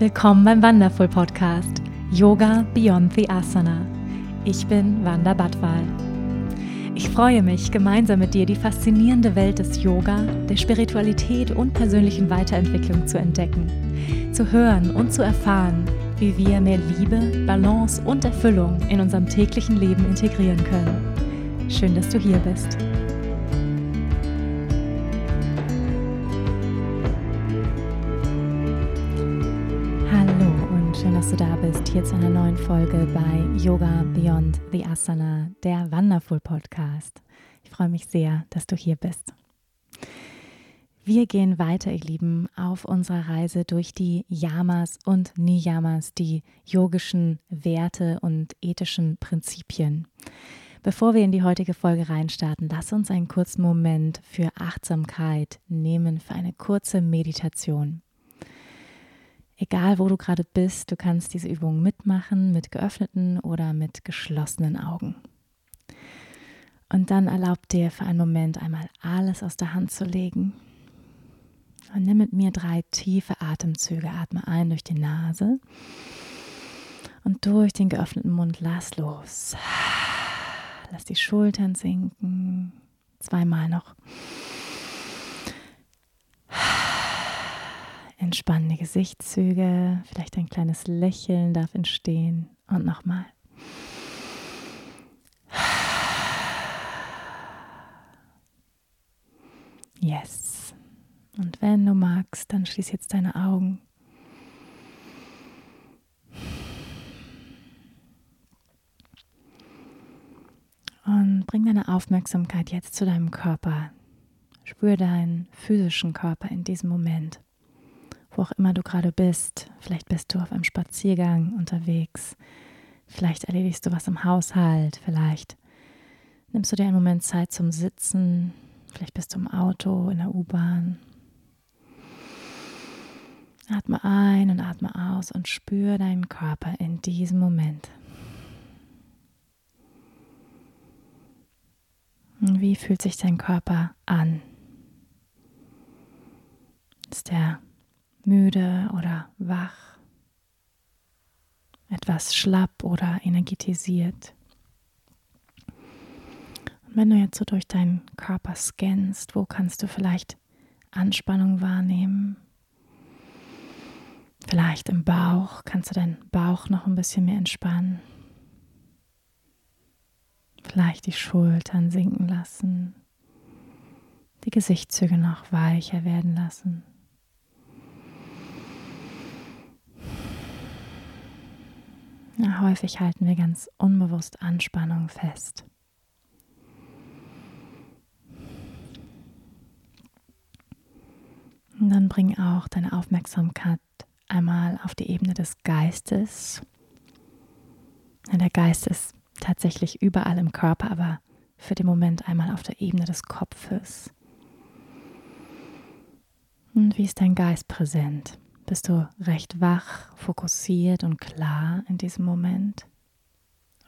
Willkommen beim Wonderful Podcast Yoga Beyond the Asana. Ich bin Wanda Badwal. Ich freue mich, gemeinsam mit dir die faszinierende Welt des Yoga, der Spiritualität und persönlichen Weiterentwicklung zu entdecken, zu hören und zu erfahren, wie wir mehr Liebe, Balance und Erfüllung in unserem täglichen Leben integrieren können. Schön, dass du hier bist. Dass du da bist, hier zu einer neuen Folge bei Yoga Beyond the Asana, der Wonderful Podcast. Ich freue mich sehr, dass du hier bist. Wir gehen weiter, ihr Lieben, auf unserer Reise durch die Yamas und Niyamas, die yogischen Werte und ethischen Prinzipien. Bevor wir in die heutige Folge reinstarten, lass uns einen kurzen Moment für Achtsamkeit nehmen, für eine kurze Meditation. Egal, wo du gerade bist, du kannst diese Übung mitmachen mit geöffneten oder mit geschlossenen Augen. Und dann erlaub dir für einen Moment einmal alles aus der Hand zu legen. Und nimm mit mir drei tiefe Atemzüge. Atme ein durch die Nase und durch den geöffneten Mund lass los. Lass die Schultern sinken. Zweimal noch. Entspann die Gesichtszüge, vielleicht ein kleines Lächeln darf entstehen. Und nochmal. Yes. Und wenn du magst, dann schließ jetzt deine Augen. Und bring deine Aufmerksamkeit jetzt zu deinem Körper. Spür deinen physischen Körper in diesem Moment wo auch immer du gerade bist. Vielleicht bist du auf einem Spaziergang unterwegs. Vielleicht erledigst du was im Haushalt. Vielleicht nimmst du dir einen Moment Zeit zum Sitzen. Vielleicht bist du im Auto, in der U-Bahn. Atme ein und atme aus und spüre deinen Körper in diesem Moment. Wie fühlt sich dein Körper an? Ist der müde oder wach, etwas schlapp oder energetisiert. Und wenn du jetzt so durch deinen Körper scannst, wo kannst du vielleicht Anspannung wahrnehmen? Vielleicht im Bauch, kannst du deinen Bauch noch ein bisschen mehr entspannen? Vielleicht die Schultern sinken lassen, die Gesichtszüge noch weicher werden lassen. Ja, häufig halten wir ganz unbewusst Anspannung fest. Und dann bring auch deine Aufmerksamkeit einmal auf die Ebene des Geistes. Der Geist ist tatsächlich überall im Körper, aber für den Moment einmal auf der Ebene des Kopfes. Und wie ist dein Geist präsent? Bist du recht wach, fokussiert und klar in diesem Moment?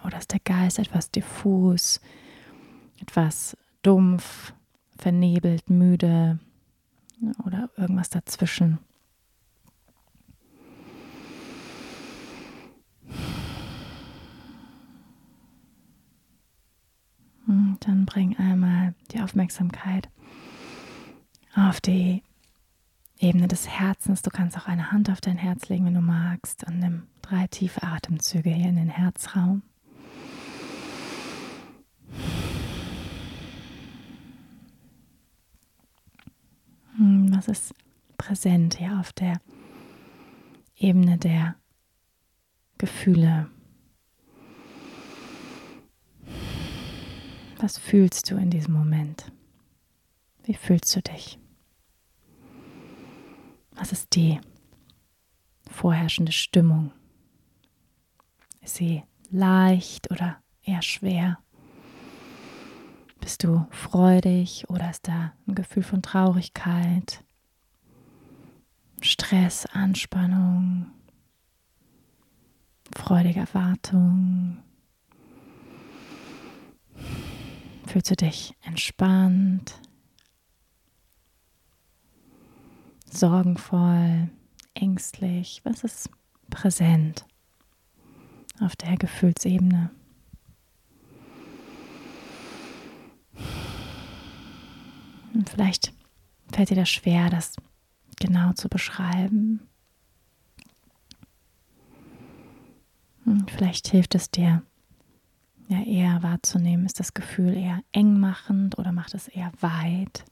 Oder ist der Geist etwas diffus, etwas dumpf, vernebelt, müde oder irgendwas dazwischen? Und dann bring einmal die Aufmerksamkeit auf die Ebene des Herzens. Du kannst auch eine Hand auf dein Herz legen, wenn du magst. Und nimm drei tiefe Atemzüge hier in den Herzraum. Hm, was ist präsent hier auf der Ebene der Gefühle? Was fühlst du in diesem Moment? Wie fühlst du dich? Was ist die vorherrschende Stimmung? Ist sie leicht oder eher schwer? Bist du freudig oder ist da ein Gefühl von Traurigkeit, Stress, Anspannung, freudige Erwartung? Fühlst du dich entspannt, sorgenvoll, ängstlich? Was ist präsent auf der Gefühlsebene? Und vielleicht fällt dir das schwer, das genau zu beschreiben. Und vielleicht hilft es dir, ja eher wahrzunehmen, ist das Gefühl eher engmachend oder macht es eher weit?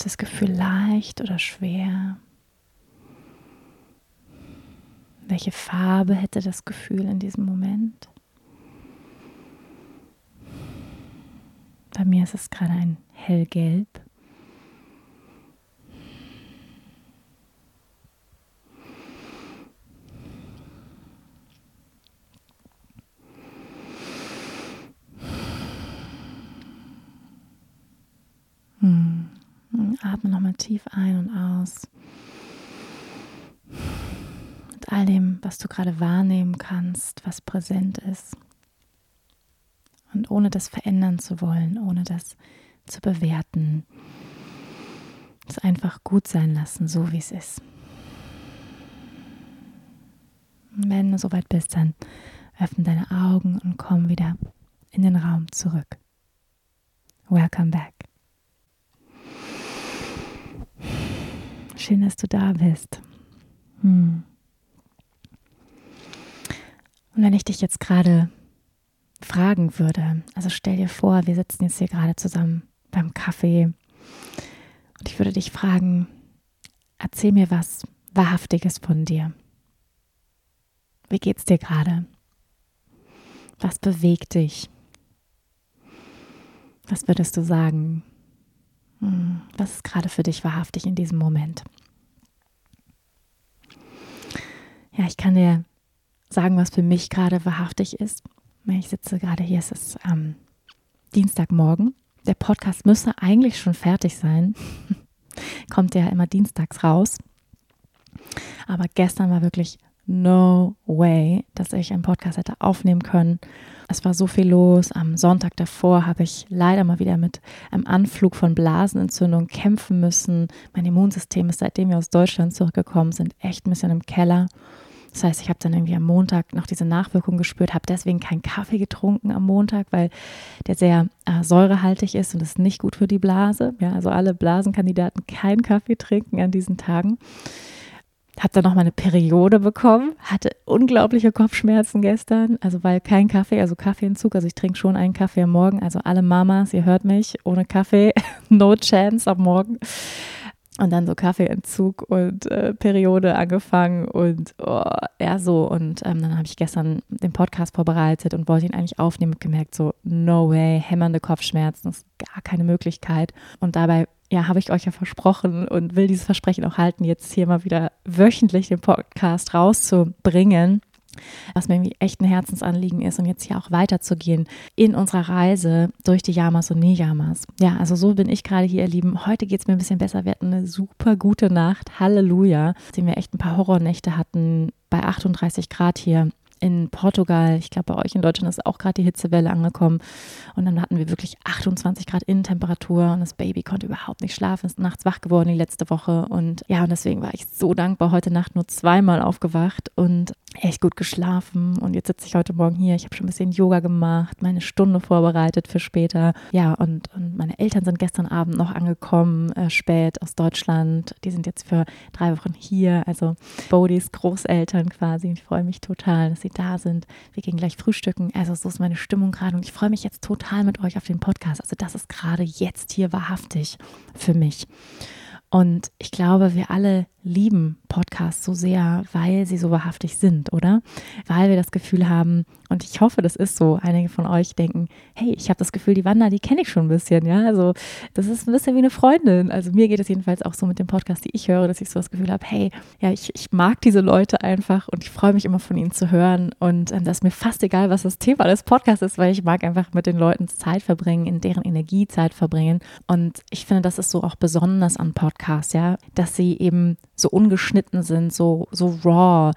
Ist das Gefühl leicht oder schwer? Welche Farbe hätte das Gefühl in diesem Moment? Bei mir ist es gerade ein hellgelb. Hm. Atme nochmal tief ein und aus. Mit all dem, was du gerade wahrnehmen kannst, was präsent ist. Und ohne das verändern zu wollen, ohne das zu bewerten. Es einfach gut sein lassen, so wie es ist. wenn du soweit bist, dann öffne deine Augen und komm wieder in den Raum zurück. Welcome back. Schön, dass du da bist. Hm. Und wenn ich dich jetzt gerade fragen würde, also stell dir vor, wir sitzen jetzt hier gerade zusammen beim Kaffee und ich würde dich fragen, erzähl mir was Wahrhaftiges von dir. Wie geht's dir gerade? Was bewegt dich? Was würdest du sagen? Hm, was ist gerade für dich wahrhaftig in diesem Moment? Ja, ich kann dir sagen, was für mich gerade wahrhaftig ist. Ich sitze gerade hier, es ist ähm, Dienstagmorgen. Der Podcast müsste eigentlich schon fertig sein. Kommt ja immer dienstags raus. Aber gestern war wirklich no way, dass ich einen Podcast hätte aufnehmen können. Es war so viel los. Am Sonntag davor habe ich leider mal wieder mit einem Anflug von Blasenentzündung kämpfen müssen. Mein Immunsystem ist, seitdem wir aus Deutschland zurückgekommen sind, echt ein bisschen im Keller. Das heißt, ich habe dann irgendwie am Montag noch diese Nachwirkung gespürt, habe deswegen keinen Kaffee getrunken am Montag, weil der sehr äh, säurehaltig ist und ist nicht gut für die Blase. Ja, also alle Blasenkandidaten keinen Kaffee trinken an diesen Tagen habe dann noch mal eine Periode bekommen, hatte unglaubliche Kopfschmerzen gestern, also weil kein Kaffee, also Kaffeeentzug, also ich trinke schon einen Kaffee am Morgen, also alle Mamas, ihr hört mich, ohne Kaffee, no chance am Morgen. Und dann so Kaffeeentzug und äh, Periode angefangen und oh, ja so. Und ähm, dann habe ich gestern den Podcast vorbereitet und wollte ihn eigentlich aufnehmen und gemerkt, so, no way, hämmernde Kopfschmerzen, das ist gar keine Möglichkeit. Und dabei ja, habe ich euch ja versprochen und will dieses Versprechen auch halten, jetzt hier mal wieder wöchentlich den Podcast rauszubringen was mir irgendwie echt ein Herzensanliegen ist und jetzt hier auch weiterzugehen in unserer Reise durch die Yamas und Niyamas. Ja, also so bin ich gerade hier, ihr Lieben. Heute geht es mir ein bisschen besser. Wir hatten eine super gute Nacht. Halleluja. Nachdem wir echt ein paar Horrornächte hatten bei 38 Grad hier in Portugal, ich glaube bei euch in Deutschland ist auch gerade die Hitzewelle angekommen. Und dann hatten wir wirklich 28 Grad Innentemperatur und das Baby konnte überhaupt nicht schlafen, ist nachts wach geworden die letzte Woche. Und ja und deswegen war ich so dankbar, heute Nacht nur zweimal aufgewacht und echt gut geschlafen. Und jetzt sitze ich heute Morgen hier, ich habe schon ein bisschen Yoga gemacht, meine Stunde vorbereitet für später, ja und, und meine Eltern sind gestern Abend noch angekommen, äh, spät aus Deutschland, die sind jetzt für drei Wochen hier, also Bodys Großeltern quasi, ich freue mich total, dass sie da sind. Wir gehen gleich frühstücken. Also so ist meine Stimmung gerade und ich freue mich jetzt total mit euch auf den Podcast. Also das ist gerade jetzt hier wahrhaftig für mich. Und ich glaube, wir alle lieben Podcasts so sehr, weil sie so wahrhaftig sind, oder? Weil wir das Gefühl haben, und ich hoffe, das ist so, einige von euch denken, hey, ich habe das Gefühl, die Wanda, die kenne ich schon ein bisschen, ja? Also das ist ein bisschen wie eine Freundin. Also mir geht es jedenfalls auch so mit dem Podcast, die ich höre, dass ich so das Gefühl habe, hey, ja, ich, ich mag diese Leute einfach und ich freue mich immer von ihnen zu hören. Und ähm, das ist mir fast egal, was das Thema des Podcasts ist, weil ich mag einfach mit den Leuten Zeit verbringen, in deren Energie Zeit verbringen. Und ich finde, das ist so auch besonders an Podcasts, ja, dass sie eben so ungeschnitten sind, so, so raw,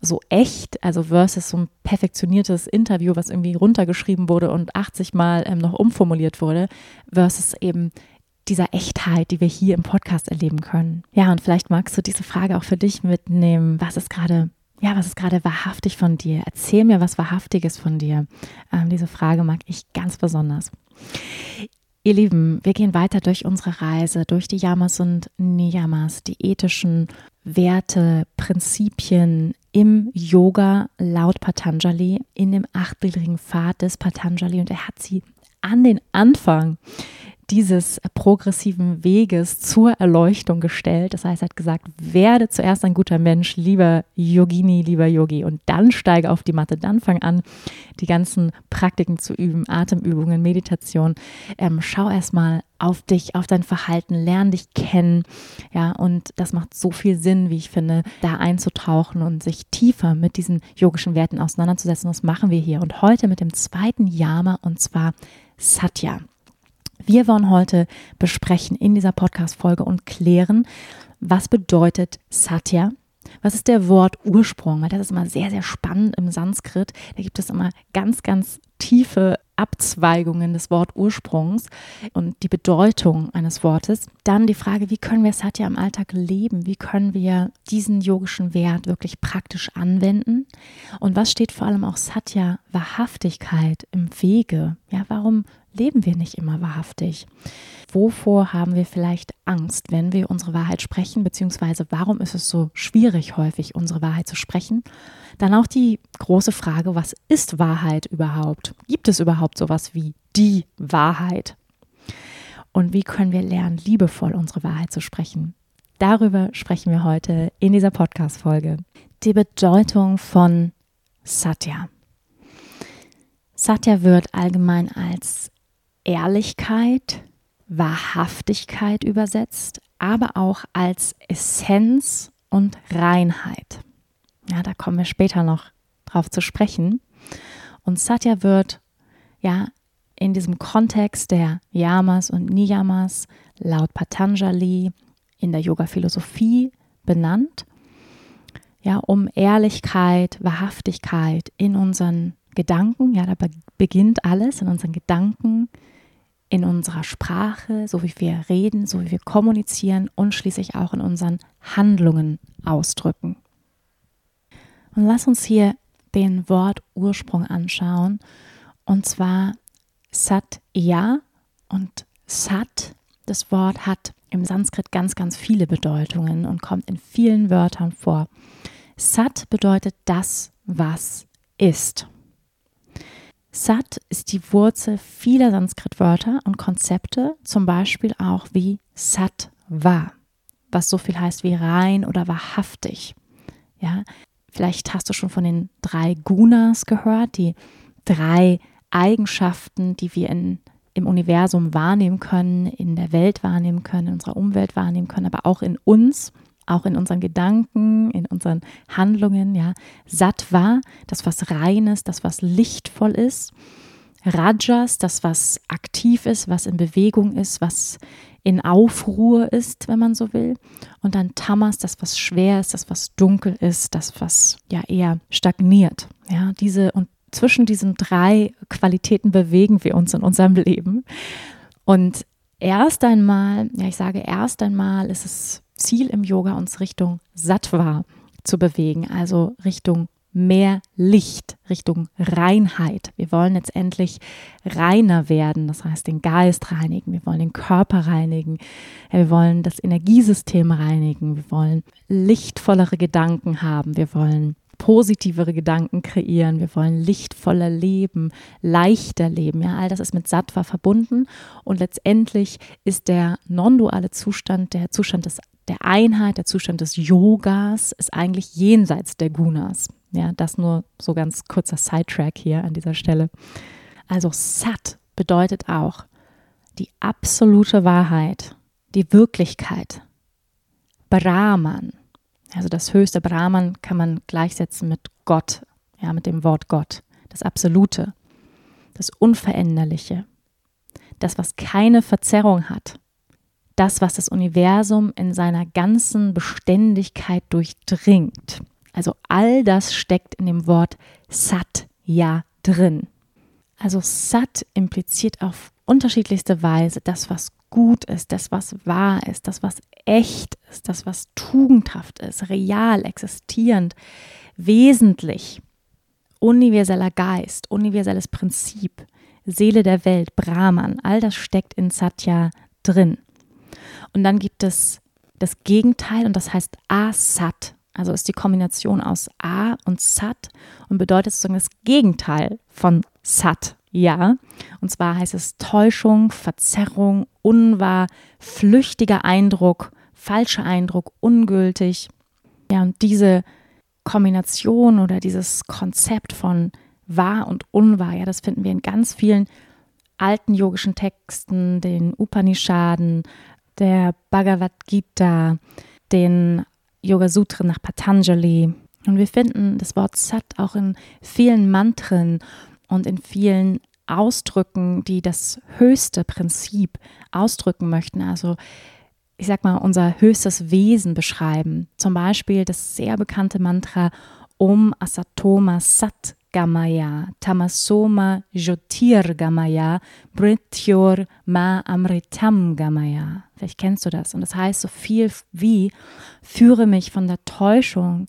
so echt, also versus so ein perfektioniertes Interview, was irgendwie runtergeschrieben wurde und 80 Mal ähm, noch umformuliert wurde, versus eben dieser Echtheit, die wir hier im Podcast erleben können. Ja, und vielleicht magst du diese Frage auch für dich mitnehmen. Was ist gerade ja, was ist gerade wahrhaftig von dir? Erzähl mir was Wahrhaftiges von dir. Ähm, diese Frage mag ich ganz besonders. Ihr Lieben, wir gehen weiter durch unsere Reise, durch die Yamas und Niyamas, die ethischen Werte, Prinzipien im Yoga laut Patanjali, in dem achtgliedrigen Pfad des Patanjali. Und er hat sie an den Anfang dieses progressiven Weges zur Erleuchtung gestellt. Das heißt, er hat gesagt, werde zuerst ein guter Mensch, lieber Yogini, lieber Yogi, und dann steige auf die Matte, dann fang an, die ganzen Praktiken zu üben, Atemübungen, Meditation. Ähm, schau erstmal auf dich, auf dein Verhalten, lern dich kennen. Ja, und das macht so viel Sinn, wie ich finde, da einzutauchen und sich tiefer mit diesen yogischen Werten auseinanderzusetzen. Das machen wir hier. Und heute mit dem zweiten Yama und zwar Satya. Wir wollen heute besprechen in dieser Podcast-Folge und klären, was bedeutet Satya? Was ist der Wortursprung? Weil das ist immer sehr, sehr spannend im Sanskrit. Da gibt es immer ganz, ganz tiefe Abzweigungen des Wortursprungs und die Bedeutung eines Wortes. Dann die Frage, wie können wir Satya im Alltag leben? Wie können wir diesen yogischen Wert wirklich praktisch anwenden? Und was steht vor allem auch Satya Wahrhaftigkeit im Wege? Ja, warum leben wir nicht immer wahrhaftig? Wovor haben wir vielleicht Angst, wenn wir unsere Wahrheit sprechen, beziehungsweise warum ist es so schwierig häufig, unsere Wahrheit zu sprechen? Dann auch die große Frage, was ist Wahrheit überhaupt? Gibt es überhaupt sowas wie die Wahrheit? Und wie können wir lernen, liebevoll unsere Wahrheit zu sprechen? Darüber sprechen wir heute in dieser Podcast-Folge. Die Bedeutung von Satya. Satya wird allgemein als Ehrlichkeit, Wahrhaftigkeit übersetzt, aber auch als Essenz und Reinheit. Ja, da kommen wir später noch drauf zu sprechen. Und Satya wird ja in diesem Kontext der Yamas und Niyamas laut Patanjali in der Yoga-Philosophie benannt, ja, um Ehrlichkeit, Wahrhaftigkeit in unseren Gedanken, ja, da beginnt alles in unseren Gedanken, in unserer Sprache, so wie wir reden, so wie wir kommunizieren und schließlich auch in unseren Handlungen ausdrücken. Und lass uns hier den Wortursprung anschauen, und zwar Satya und Sat. Das Wort hat im Sanskrit ganz, ganz viele Bedeutungen und kommt in vielen Wörtern vor. Sat bedeutet das, was ist. Sat ist die Wurzel vieler Sanskrit-Wörter und Konzepte, zum Beispiel auch wie Sattva, was so viel heißt wie rein oder wahrhaftig. Ja, vielleicht hast du schon von den drei Gunas gehört, die drei Eigenschaften, die wir in, im Universum wahrnehmen können, in der Welt wahrnehmen können, in unserer Umwelt wahrnehmen können, aber auch in uns auch in unseren Gedanken, in unseren Handlungen, ja. Sattva, das was reines, das was lichtvoll ist. Rajas, das was aktiv ist, was in Bewegung ist, was in Aufruhr ist, wenn man so will. Und dann Tamas, das was schwer ist, das was dunkel ist, das was ja eher stagniert. Ja, diese und zwischen diesen drei Qualitäten bewegen wir uns in unserem Leben. Und erst einmal, ja, ich sage erst einmal ist es Ziel im Yoga, uns Richtung Sattva zu bewegen, also Richtung mehr Licht, Richtung Reinheit. Wir wollen jetzt endlich reiner werden, das heißt den Geist reinigen, wir wollen den Körper reinigen, wir wollen das Energiesystem reinigen, wir wollen lichtvollere Gedanken haben, wir wollen positivere Gedanken kreieren, wir wollen lichtvoller leben, leichter leben. Ja, all das ist mit Sattva verbunden und letztendlich ist der non-duale Zustand, der Zustand des der Einheit, der Zustand des Yogas ist eigentlich jenseits der Gunas. Ja, das nur so ganz kurzer Sidetrack hier an dieser Stelle. Also Sat bedeutet auch die absolute Wahrheit, die Wirklichkeit. Brahman, also das höchste Brahman kann man gleichsetzen mit Gott, ja, mit dem Wort Gott, das Absolute, das Unveränderliche, das, was keine Verzerrung hat, das, was das Universum in seiner ganzen Beständigkeit durchdringt. Also all das steckt in dem Wort Sat ja drin. Also Sat impliziert auf unterschiedlichste Weise das, was gut ist, das, was wahr ist, das, was echt ist, das, was tugendhaft ist, real, existierend, wesentlich, universeller Geist, universelles Prinzip, Seele der Welt, Brahman, all das steckt in Satya drin. Und dann gibt es das Gegenteil und das heißt Asat. Also ist die Kombination aus A und Sat und bedeutet sozusagen das Gegenteil von Sat. Ja, und zwar heißt es Täuschung, Verzerrung, unwahr, flüchtiger Eindruck, falscher Eindruck, ungültig. Ja, und diese Kombination oder dieses Konzept von wahr und unwahr, ja, das finden wir in ganz vielen alten yogischen Texten, den Upanishaden, der Bhagavad Gita, den Yoga Sutra nach Patanjali. Und wir finden das Wort Sat auch in vielen Mantren und in vielen Ausdrücken, die das höchste Prinzip ausdrücken möchten. Also ich sag mal, unser höchstes Wesen beschreiben. Zum Beispiel das sehr bekannte Mantra Om Asatoma Sat Gamaya, Tamasoma Jyotir Gamaya, Brityor Ma Amritam Gamaya. Vielleicht kennst du das. Und das heißt so viel wie, führe mich von der Täuschung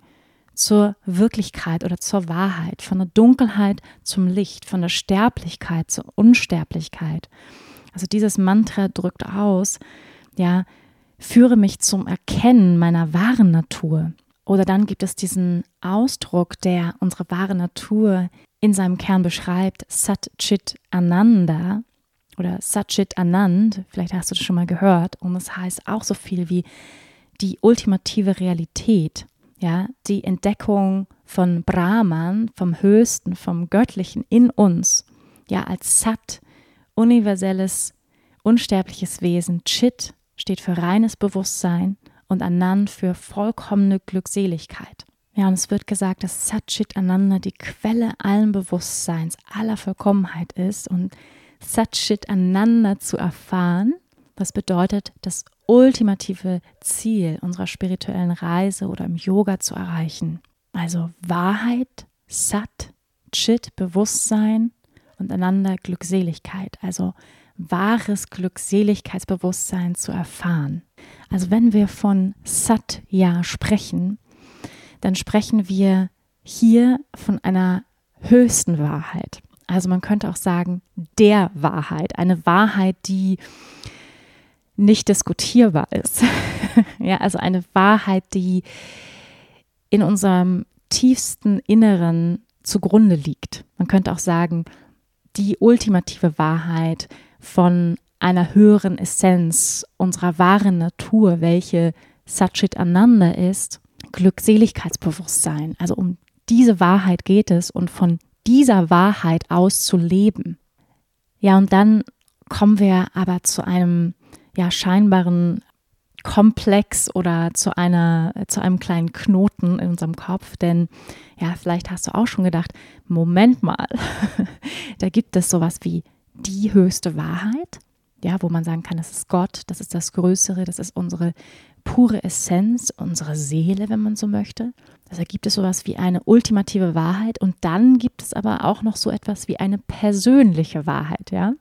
zur Wirklichkeit oder zur Wahrheit, von der Dunkelheit zum Licht, von der Sterblichkeit zur Unsterblichkeit. Also dieses Mantra drückt aus, ja, führe mich zum Erkennen meiner wahren Natur. Oder dann gibt es diesen Ausdruck, der unsere wahre Natur in seinem Kern beschreibt, Sat Chit Ananda oder Satchit Anand, vielleicht hast du das schon mal gehört, und es heißt auch so viel wie die ultimative Realität, ja, die Entdeckung von Brahman, vom Höchsten, vom Göttlichen in uns, ja, als Sat, universelles, unsterbliches Wesen, Chit steht für reines Bewusstsein und Anand für vollkommene Glückseligkeit. Ja, und es wird gesagt, dass Satchit Ananda die Quelle allen Bewusstseins, aller Vollkommenheit ist und Satchit Ananda zu erfahren, was bedeutet, das ultimative Ziel unserer spirituellen Reise oder im Yoga zu erreichen. Also Wahrheit, Sat, Chit, Bewusstsein und einander Glückseligkeit, also wahres Glückseligkeitsbewusstsein zu erfahren. Also wenn wir von Satya sprechen, dann sprechen wir hier von einer höchsten Wahrheit. Also man könnte auch sagen, der Wahrheit, eine Wahrheit, die nicht diskutierbar ist. ja, also eine Wahrheit, die in unserem tiefsten Inneren zugrunde liegt. Man könnte auch sagen, die ultimative Wahrheit von einer höheren Essenz unserer wahren Natur, welche Satchit Ananda ist, Glückseligkeitsbewusstsein. Also um diese Wahrheit geht es und von dieser Wahrheit aus zu leben. Ja, und dann kommen wir aber zu einem ja scheinbaren Komplex oder zu einer zu einem kleinen Knoten in unserem Kopf, denn ja, vielleicht hast du auch schon gedacht, Moment mal, da gibt es sowas wie die höchste Wahrheit, ja, wo man sagen kann, das ist Gott, das ist das Größere, das ist unsere pure Essenz, unsere Seele, wenn man so möchte. Also gibt es sowas wie eine ultimative Wahrheit und dann gibt es aber auch noch so etwas wie eine persönliche Wahrheit, ja.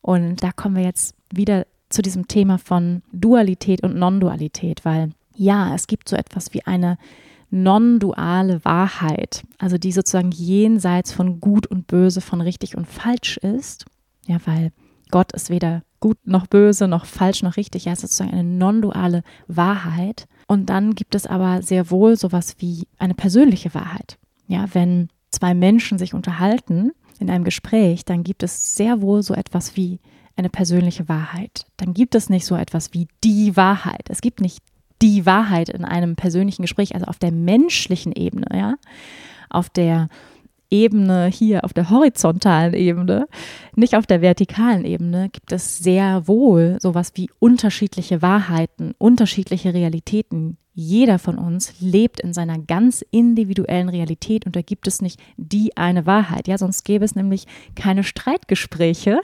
Und da kommen wir jetzt wieder zu diesem Thema von Dualität und Non-Dualität, weil ja, es gibt so etwas wie eine non-duale Wahrheit, also die sozusagen jenseits von Gut und Böse, von richtig und falsch ist. Ja, weil Gott ist weder gut noch böse, noch falsch noch richtig. Es ist sozusagen eine non-duale Wahrheit. Und dann gibt es aber sehr wohl sowas wie eine persönliche Wahrheit. Ja, wenn zwei Menschen sich unterhalten in einem Gespräch, dann gibt es sehr wohl so etwas wie eine persönliche Wahrheit. Dann gibt es nicht so etwas wie die Wahrheit. Es gibt nicht die Wahrheit in einem persönlichen Gespräch, also auf der menschlichen Ebene, ja, auf der Ebene hier, auf der horizontalen Ebene, nicht auf der vertikalen Ebene, gibt es sehr wohl sowas wie unterschiedliche Wahrheiten, unterschiedliche Realitäten. Jeder von uns lebt in seiner ganz individuellen Realität und da gibt es nicht die eine Wahrheit. Ja, sonst gäbe es nämlich keine Streitgespräche.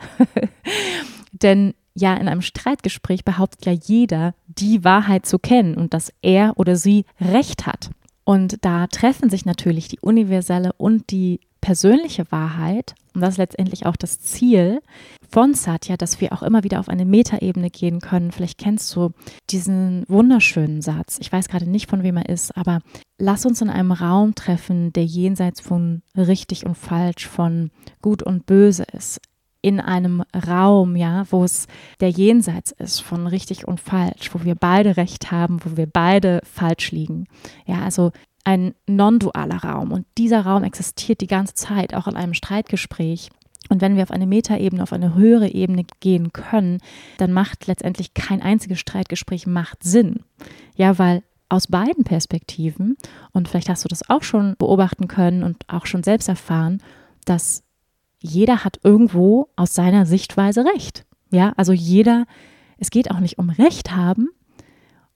Denn ja, in einem Streitgespräch behauptet ja jeder, die Wahrheit zu kennen und dass er oder sie Recht hat. Und da treffen sich natürlich die universelle und die persönliche Wahrheit. Und das ist letztendlich auch das Ziel von Satya, dass wir auch immer wieder auf eine Metaebene gehen können. Vielleicht kennst du diesen wunderschönen Satz. Ich weiß gerade nicht, von wem er ist, aber lass uns in einem Raum treffen, der jenseits von richtig und falsch, von gut und böse ist in einem Raum, ja, wo es der Jenseits ist von richtig und falsch, wo wir beide recht haben, wo wir beide falsch liegen. Ja, also ein non-dualer Raum und dieser Raum existiert die ganze Zeit, auch in einem Streitgespräch. Und wenn wir auf eine Metaebene, auf eine höhere Ebene gehen können, dann macht letztendlich kein einziges Streitgespräch macht Sinn. Ja, weil aus beiden Perspektiven, und vielleicht hast du das auch schon beobachten können und auch schon selbst erfahren, dass jeder hat irgendwo aus seiner Sichtweise Recht. Ja, also jeder, es geht auch nicht um Recht haben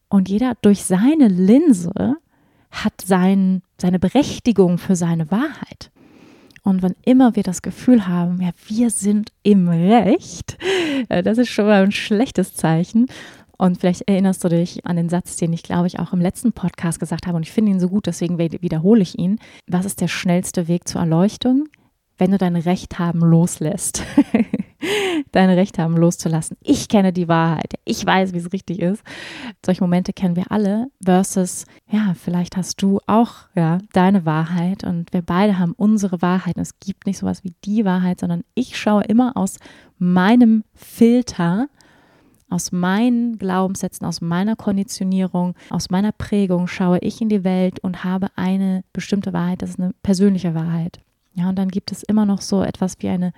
und jeder durch seine Linse hat sein, seine Berechtigung für seine Wahrheit. Und wann immer wir das Gefühl haben, ja, wir sind im Recht, äh, das ist schon mal ein schlechtes Zeichen. Und vielleicht erinnerst du dich an den Satz, den ich, glaube ich, auch im letzten Podcast gesagt habe. Und ich finde ihn so gut, deswegen wiederhole ich ihn. Was ist der schnellste Weg zur Erleuchtung? wenn du dein Recht haben loslässt. dein Recht haben loszulassen. Ich kenne die Wahrheit. Ich weiß, wie es richtig ist. Solche Momente kennen wir alle. Versus, ja, vielleicht hast du auch ja, deine Wahrheit und wir beide haben unsere Wahrheit. Und es gibt nicht sowas wie die Wahrheit, sondern ich schaue immer aus meinem Filter aus meinen Glaubenssätzen, aus meiner Konditionierung, aus meiner Prägung schaue ich in die Welt und habe eine bestimmte Wahrheit. Das ist eine persönliche Wahrheit. Ja, und dann gibt es immer noch so etwas wie eine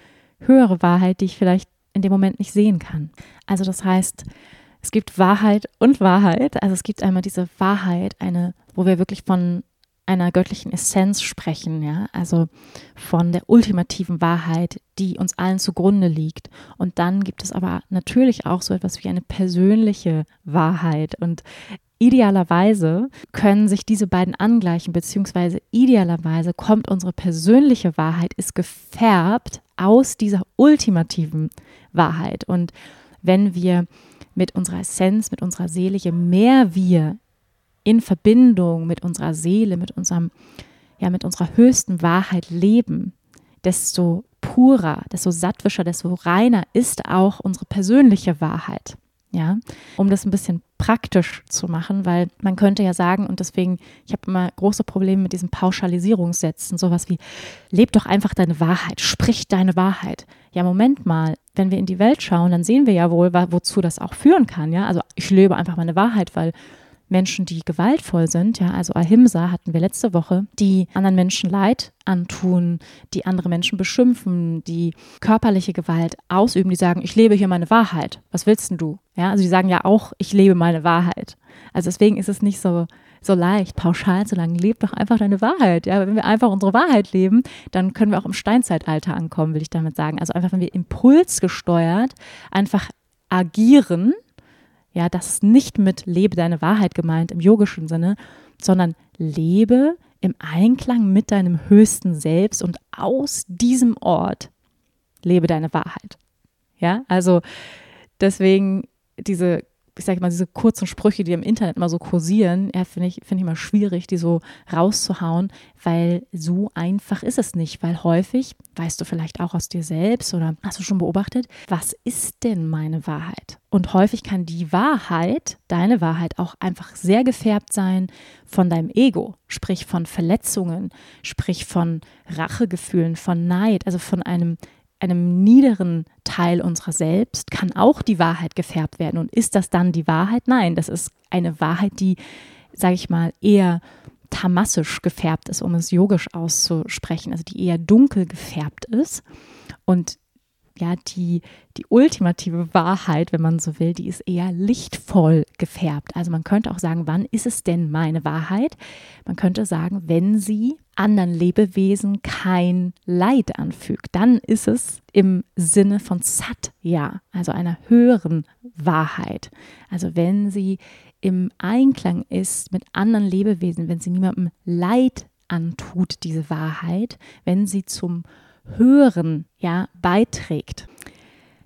höhere Wahrheit, die ich vielleicht in dem Moment nicht sehen kann. Also das heißt, es gibt Wahrheit und Wahrheit. Also es gibt einmal diese Wahrheit, eine, wo wir wirklich von einer göttlichen Essenz sprechen, ja, also von der ultimativen Wahrheit, die uns allen zugrunde liegt. Und dann gibt es aber natürlich auch so etwas wie eine persönliche Wahrheit. Und Idealerweise können sich diese beiden angleichen, beziehungsweise idealerweise kommt unsere persönliche Wahrheit, ist gefärbt aus dieser ultimativen Wahrheit. Und wenn wir mit unserer Essenz, mit unserer Seele, je mehr wir in Verbindung mit unserer Seele, mit unserem, ja, mit unserer höchsten Wahrheit leben, desto purer, desto sattwischer, desto reiner ist auch unsere persönliche Wahrheit ja, um das ein bisschen praktisch zu machen, weil man könnte ja sagen, und deswegen, ich habe immer große Probleme mit diesen Pauschalisierungssätzen, sowas wie, leb doch einfach deine Wahrheit, sprich deine Wahrheit. Ja, Moment mal, wenn wir in die Welt schauen, dann sehen wir ja wohl, wozu das auch führen kann, ja. Also ich lebe einfach meine Wahrheit, weil Menschen, die gewaltvoll sind, ja, also Ahimsa hatten wir letzte Woche, die anderen Menschen Leid antun, die andere Menschen beschimpfen, die körperliche Gewalt ausüben, die sagen, ich lebe hier meine Wahrheit. Was willst denn du? Ja, also die sagen ja auch, ich lebe meine Wahrheit. Also deswegen ist es nicht so so leicht, pauschal zu sagen, leb doch einfach deine Wahrheit. Ja, wenn wir einfach unsere Wahrheit leben, dann können wir auch im Steinzeitalter ankommen, will ich damit sagen. Also einfach, wenn wir impulsgesteuert einfach agieren, ja, das ist nicht mit lebe deine Wahrheit gemeint im yogischen Sinne, sondern lebe im Einklang mit deinem höchsten Selbst und aus diesem Ort lebe deine Wahrheit. Ja, also deswegen diese ich sage mal, diese kurzen Sprüche, die im Internet mal so kursieren, ja, finde ich, find ich mal schwierig, die so rauszuhauen, weil so einfach ist es nicht. Weil häufig, weißt du vielleicht auch aus dir selbst oder hast du schon beobachtet, was ist denn meine Wahrheit? Und häufig kann die Wahrheit, deine Wahrheit, auch einfach sehr gefärbt sein von deinem Ego, sprich von Verletzungen, sprich von Rachegefühlen, von Neid, also von einem einem niederen Teil unserer selbst kann auch die Wahrheit gefärbt werden. Und ist das dann die Wahrheit? Nein, das ist eine Wahrheit, die, sage ich mal, eher tamassisch gefärbt ist, um es yogisch auszusprechen, also die eher dunkel gefärbt ist. Und ja, die, die ultimative Wahrheit, wenn man so will, die ist eher lichtvoll gefärbt. Also man könnte auch sagen, wann ist es denn meine Wahrheit? Man könnte sagen, wenn sie anderen Lebewesen kein Leid anfügt, dann ist es im Sinne von Satya, also einer höheren Wahrheit. Also wenn sie im Einklang ist mit anderen Lebewesen, wenn sie niemandem Leid antut, diese Wahrheit, wenn sie zum Hören ja beiträgt.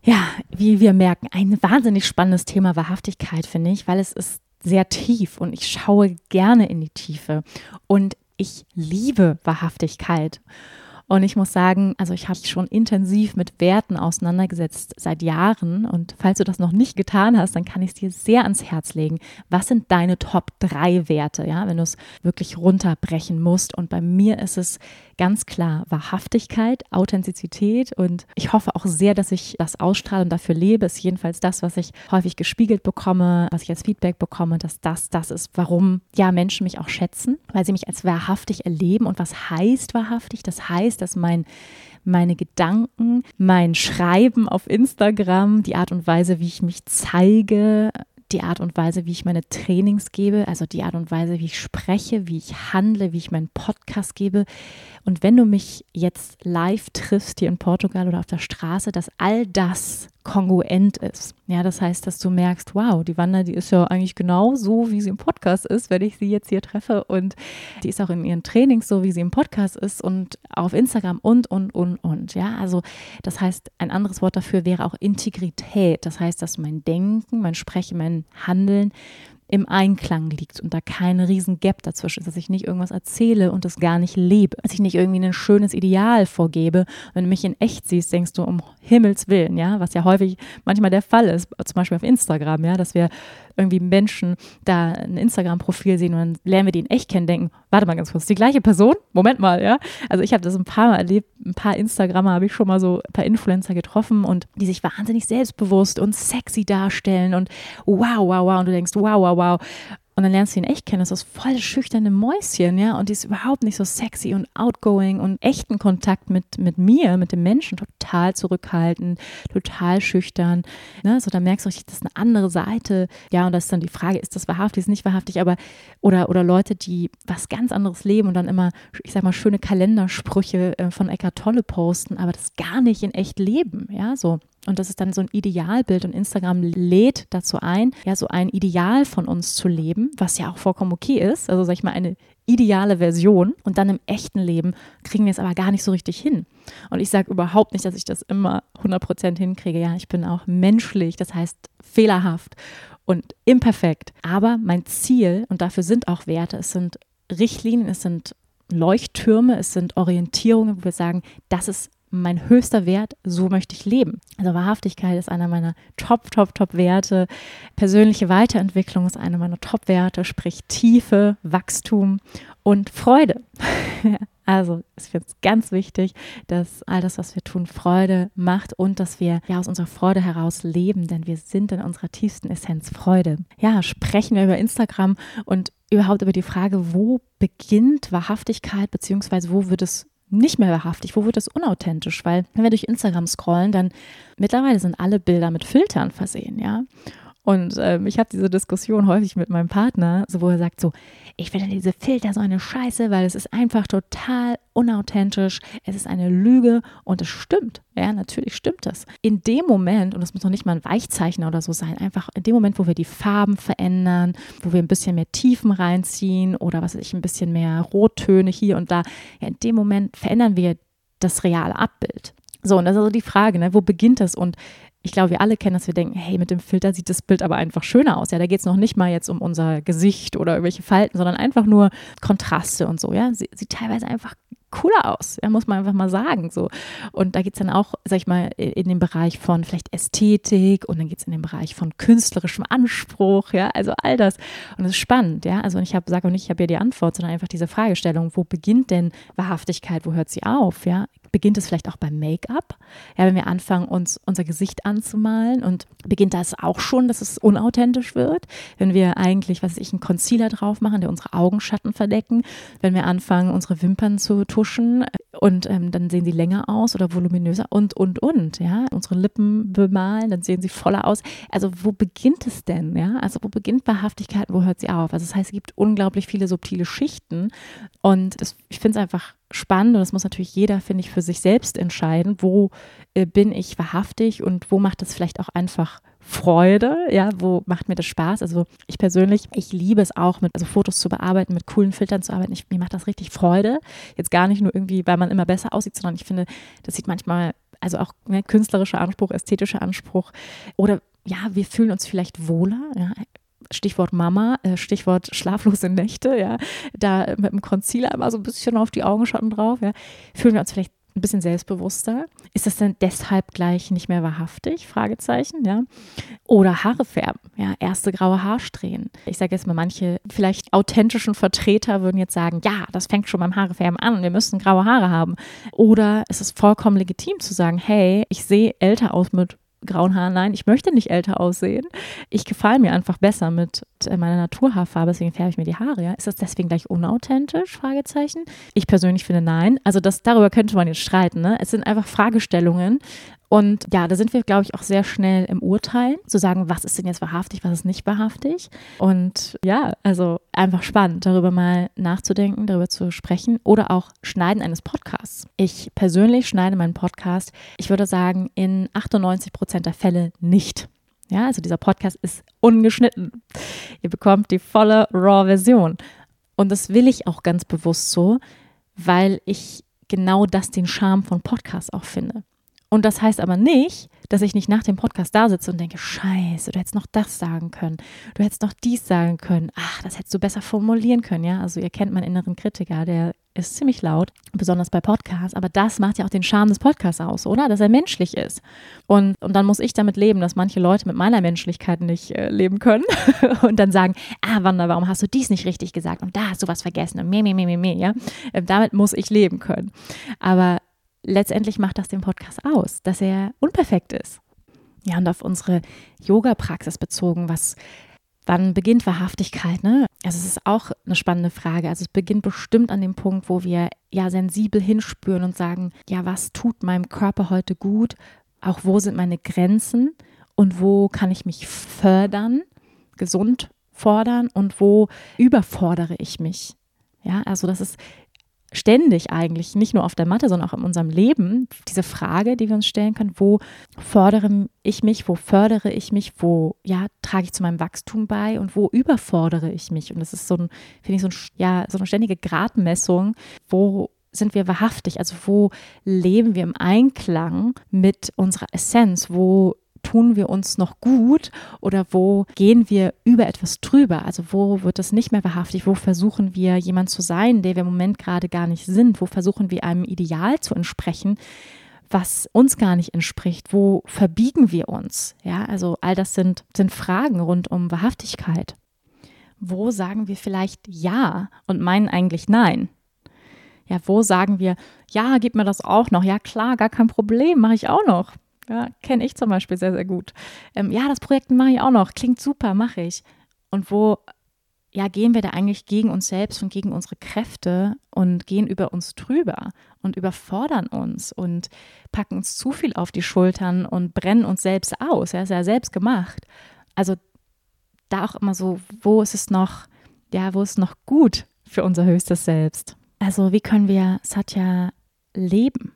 Ja, wie wir merken, ein wahnsinnig spannendes Thema Wahrhaftigkeit, finde ich, weil es ist sehr tief und ich schaue gerne in die Tiefe und ich liebe Wahrhaftigkeit. Und ich muss sagen, also ich habe schon intensiv mit Werten auseinandergesetzt seit Jahren. Und falls du das noch nicht getan hast, dann kann ich es dir sehr ans Herz legen. Was sind deine Top 3 Werte, ja, wenn du es wirklich runterbrechen musst? Und bei mir ist es ganz klar Wahrhaftigkeit, Authentizität und ich hoffe auch sehr, dass ich das ausstrahle und dafür lebe. Ist jedenfalls das, was ich häufig gespiegelt bekomme, was ich als Feedback bekomme, dass das das ist, warum ja Menschen mich auch schätzen, weil sie mich als wahrhaftig erleben. Und was heißt wahrhaftig? Das heißt, dass mein meine Gedanken, mein Schreiben auf Instagram, die Art und Weise, wie ich mich zeige, die Art und Weise, wie ich meine Trainings gebe, also die Art und Weise, wie ich spreche, wie ich handle, wie ich meinen Podcast gebe. Und wenn du mich jetzt live triffst hier in Portugal oder auf der Straße, dass all das kongruent ist. Ja, das heißt, dass du merkst, wow, die Wanda, die ist ja eigentlich genau so, wie sie im Podcast ist, wenn ich sie jetzt hier treffe. Und die ist auch in ihren Trainings so, wie sie im Podcast ist und auf Instagram und, und, und, und. Ja, also das heißt, ein anderes Wort dafür wäre auch Integrität. Das heißt, dass mein Denken, mein Sprechen, mein Handeln im Einklang liegt und da kein riesen Gap dazwischen ist, dass ich nicht irgendwas erzähle und das gar nicht lebe, dass ich nicht irgendwie ein schönes Ideal vorgebe. Wenn du mich in echt siehst, denkst du um Himmels Willen, ja, was ja häufig manchmal der Fall ist, zum Beispiel auf Instagram, ja, dass wir irgendwie Menschen da ein Instagram-Profil sehen und dann lernen wir die in echt kennen, denken, warte mal ganz kurz, die gleiche Person? Moment mal, ja. Also ich habe das ein paar Mal erlebt, ein paar Instagrammer habe ich schon mal so, ein paar Influencer getroffen und die sich wahnsinnig selbstbewusst und sexy darstellen und wow, wow, wow. Und du denkst, wow, wow, wow. Und dann lernst du ihn echt kennen. Das ist voll schüchterne Mäuschen, ja. Und die ist überhaupt nicht so sexy und outgoing und echten Kontakt mit, mit mir, mit dem Menschen, total zurückhaltend, total schüchtern. Ne? So, da merkst du richtig, das ist eine andere Seite. Ja, und das ist dann die Frage, ist das wahrhaftig, ist nicht wahrhaftig, aber oder, oder Leute, die was ganz anderes leben und dann immer, ich sag mal, schöne Kalendersprüche äh, von Eckart Tolle posten, aber das gar nicht in echt leben, ja, so. Und das ist dann so ein Idealbild und Instagram lädt dazu ein, ja, so ein Ideal von uns zu leben, was ja auch vollkommen okay ist. Also sag ich mal, eine ideale Version. Und dann im echten Leben kriegen wir es aber gar nicht so richtig hin. Und ich sage überhaupt nicht, dass ich das immer 100% hinkriege. Ja, ich bin auch menschlich, das heißt fehlerhaft und imperfekt. Aber mein Ziel, und dafür sind auch Werte, es sind Richtlinien, es sind Leuchttürme, es sind Orientierungen, wo wir sagen, das ist mein höchster Wert, so möchte ich leben. Also Wahrhaftigkeit ist einer meiner Top, Top, Top Werte. Persönliche Weiterentwicklung ist einer meiner Top Werte, sprich Tiefe, Wachstum und Freude. Also es ganz wichtig, dass all das, was wir tun, Freude macht und dass wir ja aus unserer Freude heraus leben, denn wir sind in unserer tiefsten Essenz Freude. Ja, sprechen wir über Instagram und überhaupt über die Frage, wo beginnt Wahrhaftigkeit, beziehungsweise wo wird es nicht mehr wahrhaftig? Wo wird es unauthentisch? Weil wenn wir durch Instagram scrollen, dann mittlerweile sind alle Bilder mit Filtern versehen, ja. Und ähm, ich habe diese Diskussion häufig mit meinem Partner, so wo er sagt so, ich finde diese Filter so eine Scheiße, weil es ist einfach total unauthentisch, es ist eine Lüge und es stimmt. Ja, natürlich stimmt das. In dem Moment, und das muss noch nicht mal ein Weichzeichner oder so sein, einfach in dem Moment, wo wir die Farben verändern, wo wir ein bisschen mehr Tiefen reinziehen oder was weiß ich, ein bisschen mehr Rottöne hier und da, ja, in dem Moment verändern wir das reale Abbild. So, und das ist also die Frage, ne, wo beginnt das? Und ich glaube, wir alle kennen das, wir denken, hey, mit dem Filter sieht das Bild aber einfach schöner aus. Ja, da geht es noch nicht mal jetzt um unser Gesicht oder irgendwelche Falten, sondern einfach nur Kontraste und so. Ja, Sie, sieht teilweise einfach cooler aus, ja, muss man einfach mal sagen. So. Und da geht es dann auch, sag ich mal, in den Bereich von vielleicht Ästhetik und dann geht es in den Bereich von künstlerischem Anspruch, ja, also all das. Und das ist spannend, ja. Also ich sage auch nicht, ich habe hier die Antwort, sondern einfach diese Fragestellung, wo beginnt denn Wahrhaftigkeit, wo hört sie auf, ja? Beginnt es vielleicht auch beim Make-up. Ja, wenn wir anfangen, uns unser Gesicht anzumalen und beginnt das auch schon, dass es unauthentisch wird. Wenn wir eigentlich, was weiß ich, einen Concealer drauf machen, der unsere Augenschatten verdecken. Wenn wir anfangen, unsere Wimpern zu tuschen und ähm, dann sehen sie länger aus oder voluminöser und, und, und. Ja, unsere Lippen bemalen, dann sehen sie voller aus. Also, wo beginnt es denn? Ja, also, wo beginnt Wahrhaftigkeit, wo hört sie auf? Also, das heißt, es gibt unglaublich viele subtile Schichten und das, ich finde es einfach spannend und das muss natürlich jeder, finde ich, für sich selbst entscheiden, wo äh, bin ich wahrhaftig und wo macht es vielleicht auch einfach Freude, ja, wo macht mir das Spaß? Also ich persönlich, ich liebe es auch, mit also Fotos zu bearbeiten, mit coolen Filtern zu arbeiten. Ich, mir macht das richtig Freude. Jetzt gar nicht nur irgendwie, weil man immer besser aussieht, sondern ich finde, das sieht manchmal, also auch ne, künstlerischer Anspruch, ästhetischer Anspruch oder ja, wir fühlen uns vielleicht wohler. Ja. Stichwort Mama, äh, Stichwort schlaflose Nächte, ja, da mit dem Concealer immer so ein bisschen auf die Augenschatten drauf, ja, fühlen wir uns vielleicht ein bisschen selbstbewusster. Ist das denn deshalb gleich nicht mehr wahrhaftig? Fragezeichen, ja. Oder Haare färben, ja, erste graue Haarsträhnen. Ich sage jetzt mal, manche vielleicht authentischen Vertreter würden jetzt sagen, ja, das fängt schon beim Haarefärben an, wir müssen graue Haare haben. Oder es ist vollkommen legitim zu sagen, hey, ich sehe älter aus mit grauen Haaren. Nein, ich möchte nicht älter aussehen. Ich gefalle mir einfach besser mit äh, meiner Naturhaarfarbe, deswegen färbe ich mir die Haare. Ja. Ist das deswegen gleich unauthentisch? Fragezeichen. Ich persönlich finde nein. Also das, darüber könnte man jetzt streiten. Ne? Es sind einfach Fragestellungen, und ja, da sind wir, glaube ich, auch sehr schnell im Urteil, zu sagen, was ist denn jetzt wahrhaftig, was ist nicht wahrhaftig. Und ja, also einfach spannend, darüber mal nachzudenken, darüber zu sprechen oder auch Schneiden eines Podcasts. Ich persönlich schneide meinen Podcast, ich würde sagen, in 98 Prozent der Fälle nicht. Ja, also dieser Podcast ist ungeschnitten. Ihr bekommt die volle Raw-Version. Und das will ich auch ganz bewusst so, weil ich genau das den Charme von Podcasts auch finde. Und das heißt aber nicht, dass ich nicht nach dem Podcast da sitze und denke, scheiße, du hättest noch das sagen können, du hättest noch dies sagen können, ach, das hättest du besser formulieren können, ja. Also ihr kennt meinen inneren Kritiker, der ist ziemlich laut, besonders bei Podcasts, aber das macht ja auch den Charme des Podcasts aus, oder? Dass er menschlich ist. Und, und dann muss ich damit leben, dass manche Leute mit meiner Menschlichkeit nicht äh, leben können und dann sagen, ah, Wanda, warum hast du dies nicht richtig gesagt und da hast du was vergessen und meh, meh, meh, meh, meh, ja. Ähm, damit muss ich leben können. Aber letztendlich macht das den Podcast aus, dass er unperfekt ist. Ja, und auf unsere Yoga-Praxis bezogen, was wann beginnt Wahrhaftigkeit? Ne? Also es ist auch eine spannende Frage. Also es beginnt bestimmt an dem Punkt, wo wir ja sensibel hinspüren und sagen, ja, was tut meinem Körper heute gut? Auch wo sind meine Grenzen und wo kann ich mich fördern, gesund fordern und wo überfordere ich mich? Ja, also das ist ständig eigentlich, nicht nur auf der Matte, sondern auch in unserem Leben, diese Frage, die wir uns stellen können, wo fordere ich mich, wo fördere ich mich, wo ja, trage ich zu meinem Wachstum bei und wo überfordere ich mich? Und das ist so ein, finde ich, so, ein, ja, so eine ständige Gradmessung, wo sind wir wahrhaftig? Also wo leben wir im Einklang mit unserer Essenz? Wo tun wir uns noch gut oder wo gehen wir über etwas drüber? Also wo wird es nicht mehr wahrhaftig? Wo versuchen wir jemand zu sein, der wir im Moment gerade gar nicht sind? Wo versuchen wir einem Ideal zu entsprechen? was uns gar nicht entspricht, wo verbiegen wir uns? Ja, also all das sind, sind Fragen rund um Wahrhaftigkeit. Wo sagen wir vielleicht Ja und meinen eigentlich Nein? Ja, wo sagen wir, ja, gib mir das auch noch. Ja, klar, gar kein Problem, mache ich auch noch. Ja, kenne ich zum Beispiel sehr, sehr gut. Ähm, ja, das Projekt mache ich auch noch. Klingt super, mache ich. Und wo ja, gehen wir da eigentlich gegen uns selbst und gegen unsere Kräfte und gehen über uns drüber und überfordern uns und packen uns zu viel auf die Schultern und brennen uns selbst aus. Ja, ist ja selbst gemacht. Also da auch immer so, wo ist es noch, ja, wo ist es noch gut für unser höchstes Selbst? Also wie können wir Satya leben?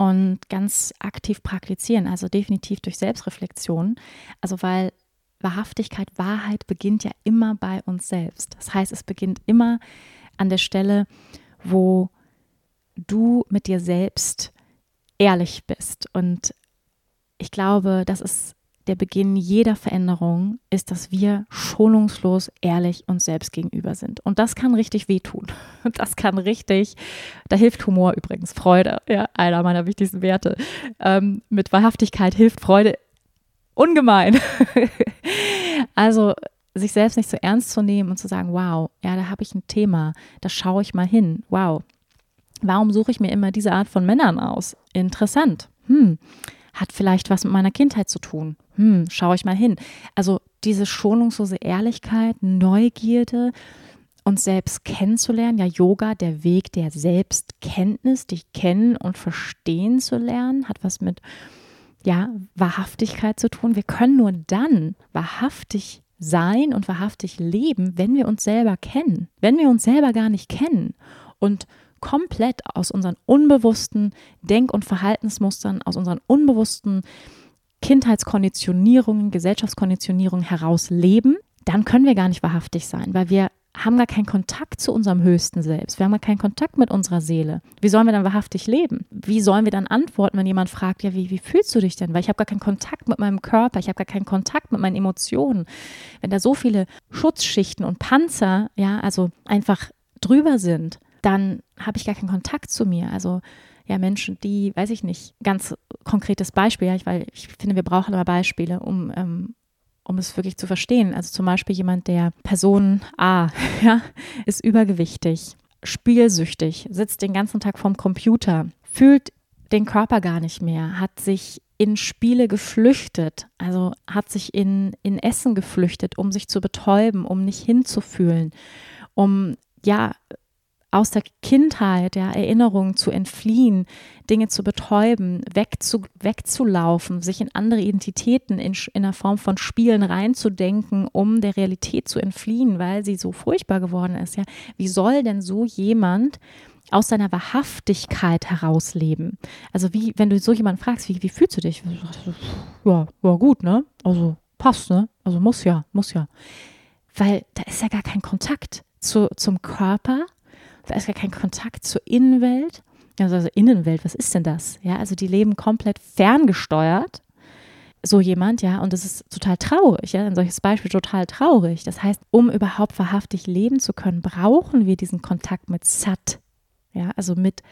Und ganz aktiv praktizieren, also definitiv durch Selbstreflexion. Also weil Wahrhaftigkeit, Wahrheit beginnt ja immer bei uns selbst. Das heißt, es beginnt immer an der Stelle, wo du mit dir selbst ehrlich bist. Und ich glaube, das ist der Beginn jeder Veränderung ist, dass wir schonungslos ehrlich uns selbst gegenüber sind. Und das kann richtig wehtun. Das kann richtig, da hilft Humor übrigens, Freude, ja, einer meiner wichtigsten Werte. Ähm, mit Wahrhaftigkeit hilft Freude ungemein. also sich selbst nicht so ernst zu nehmen und zu sagen, wow, ja, da habe ich ein Thema, da schaue ich mal hin, wow. Warum suche ich mir immer diese Art von Männern aus? Interessant. Hm hat vielleicht was mit meiner Kindheit zu tun. Hm, schaue ich mal hin. Also diese schonungslose Ehrlichkeit, Neugierde, uns selbst kennenzulernen, ja, Yoga, der Weg der Selbstkenntnis, dich kennen und verstehen zu lernen, hat was mit ja, Wahrhaftigkeit zu tun. Wir können nur dann wahrhaftig sein und wahrhaftig leben, wenn wir uns selber kennen, wenn wir uns selber gar nicht kennen und komplett aus unseren unbewussten Denk- und Verhaltensmustern, aus unseren unbewussten Kindheitskonditionierungen, Gesellschaftskonditionierungen heraus leben, dann können wir gar nicht wahrhaftig sein, weil wir haben gar keinen Kontakt zu unserem höchsten Selbst. Wir haben gar keinen Kontakt mit unserer Seele. Wie sollen wir dann wahrhaftig leben? Wie sollen wir dann antworten, wenn jemand fragt, ja, wie, wie fühlst du dich denn? Weil ich habe gar keinen Kontakt mit meinem Körper, ich habe gar keinen Kontakt mit meinen Emotionen. Wenn da so viele Schutzschichten und Panzer, ja, also einfach drüber sind, dann habe ich gar keinen Kontakt zu mir. Also Ja, Menschen, die, weiß ich nicht, ganz konkretes Beispiel, ja, weil ich finde, wir brauchen immer Beispiele, um, ähm, um es wirklich zu verstehen. Also zum Beispiel jemand, der Person A, ja, ist übergewichtig, spielsüchtig, sitzt den ganzen Tag vorm Computer, fühlt den Körper gar nicht mehr, hat sich in Spiele geflüchtet, also hat sich in, in Essen geflüchtet, um sich zu betäuben, um nicht hinzufühlen, um ja aus der Kindheit, der Erinnerungen zu entfliehen, Dinge zu betäuben, wegzu, wegzulaufen, sich in andere Identitäten in, in der Form von Spielen reinzudenken, um der Realität zu entfliehen, weil sie so furchtbar geworden ist. Ja, wie soll denn so jemand aus seiner Wahrhaftigkeit herausleben? Also wie, wenn du so jemanden fragst, wie, wie fühlst du dich? Ja, ja gut, ne? Also passt, ne? Also muss ja, muss ja. Weil da ist ja gar kein Kontakt zu, zum Körper, da ist gar kein Kontakt zur Innenwelt. Also, also Innenwelt, was ist denn das? Ja, also die leben komplett ferngesteuert. So jemand, ja, und das ist total traurig, ja, ein solches Beispiel total traurig. Das heißt, um überhaupt wahrhaftig leben zu können, brauchen wir diesen Kontakt mit Sat, ja, also mit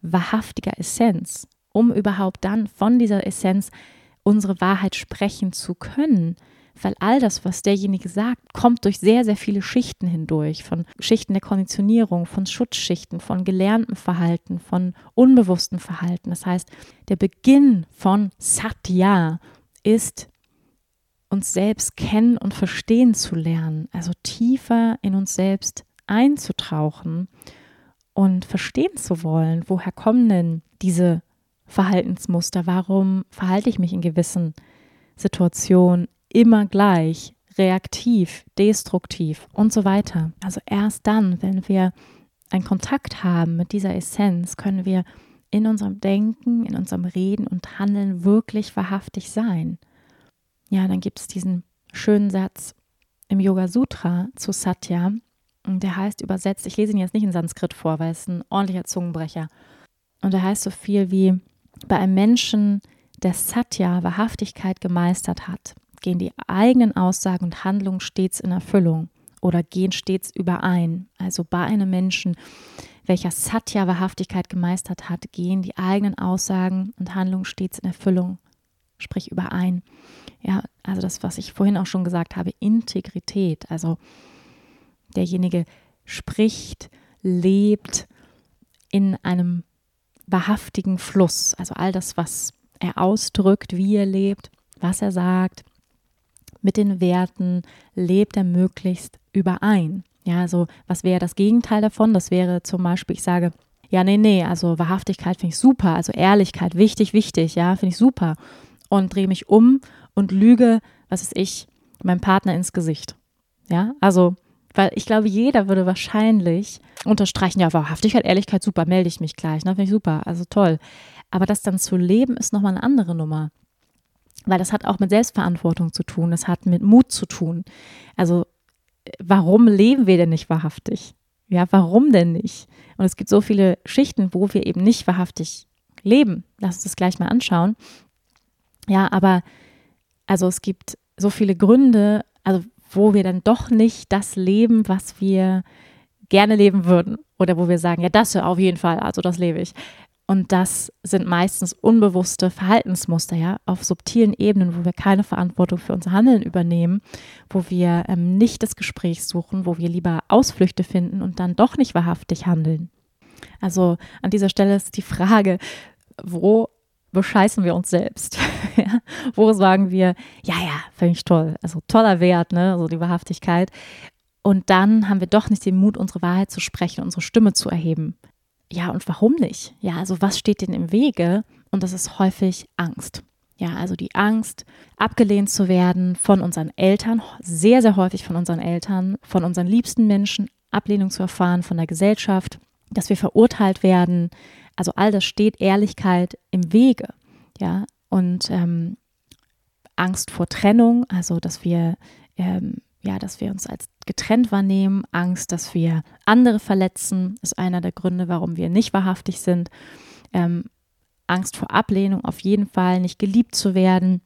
wahrhaftiger Essenz, um überhaupt dann von dieser Essenz unsere Wahrheit sprechen zu können weil all das, was derjenige sagt, kommt durch sehr, sehr viele Schichten hindurch, von Schichten der Konditionierung, von Schutzschichten, von gelerntem Verhalten, von unbewusstem Verhalten. Das heißt, der Beginn von Satya ist, uns selbst kennen und verstehen zu lernen, also tiefer in uns selbst einzutauchen und verstehen zu wollen, woher kommen denn diese Verhaltensmuster, warum verhalte ich mich in gewissen Situationen immer gleich, reaktiv, destruktiv und so weiter. Also erst dann, wenn wir einen Kontakt haben mit dieser Essenz, können wir in unserem Denken, in unserem Reden und Handeln wirklich wahrhaftig sein. Ja, dann gibt es diesen schönen Satz im Yoga Sutra zu Satya, und der heißt übersetzt, ich lese ihn jetzt nicht in Sanskrit vor, weil es ein ordentlicher Zungenbrecher. Und der heißt so viel wie bei einem Menschen, der Satya, Wahrhaftigkeit gemeistert hat, gehen die eigenen Aussagen und Handlungen stets in Erfüllung oder gehen stets überein. Also bei einem Menschen, welcher Satya Wahrhaftigkeit gemeistert hat, gehen die eigenen Aussagen und Handlungen stets in Erfüllung, sprich überein. Ja, also das, was ich vorhin auch schon gesagt habe, Integrität. Also derjenige spricht, lebt in einem wahrhaftigen Fluss. Also all das, was er ausdrückt, wie er lebt, was er sagt, mit den Werten lebt er möglichst überein. Ja, also was wäre das Gegenteil davon? Das wäre zum Beispiel, ich sage, ja, nee, nee, also Wahrhaftigkeit finde ich super, also Ehrlichkeit, wichtig, wichtig, ja, finde ich super. Und drehe mich um und lüge, was ist ich, meinem Partner ins Gesicht. Ja, also, weil ich glaube, jeder würde wahrscheinlich unterstreichen, ja, Wahrhaftigkeit, Ehrlichkeit, super, melde ich mich gleich, ne, finde ich super, also toll. Aber das dann zu leben, ist nochmal eine andere Nummer weil das hat auch mit Selbstverantwortung zu tun, das hat mit Mut zu tun. Also warum leben wir denn nicht wahrhaftig? Ja, warum denn nicht? Und es gibt so viele Schichten, wo wir eben nicht wahrhaftig leben. Lass uns das gleich mal anschauen. Ja, aber also es gibt so viele Gründe, also wo wir dann doch nicht das leben, was wir gerne leben würden. Oder wo wir sagen, ja, das auf jeden Fall, also das lebe ich. Und das sind meistens unbewusste Verhaltensmuster, ja, auf subtilen Ebenen, wo wir keine Verantwortung für unser Handeln übernehmen, wo wir ähm, nicht das Gespräch suchen, wo wir lieber Ausflüchte finden und dann doch nicht wahrhaftig handeln. Also an dieser Stelle ist die Frage, wo bescheißen wir uns selbst? ja? Wo sagen wir, ja, ja, finde ich toll, also toller Wert, ne, also die Wahrhaftigkeit. Und dann haben wir doch nicht den Mut, unsere Wahrheit zu sprechen, unsere Stimme zu erheben. Ja, und warum nicht? Ja, also was steht denn im Wege? Und das ist häufig Angst. Ja, also die Angst, abgelehnt zu werden von unseren Eltern, sehr, sehr häufig von unseren Eltern, von unseren liebsten Menschen, Ablehnung zu erfahren von der Gesellschaft, dass wir verurteilt werden. Also all das steht Ehrlichkeit im Wege. Ja, und ähm, Angst vor Trennung, also dass wir ähm, ja, dass wir uns als getrennt wahrnehmen, Angst, dass wir andere verletzen, ist einer der Gründe, warum wir nicht wahrhaftig sind. Ähm, Angst vor Ablehnung, auf jeden Fall nicht geliebt zu werden.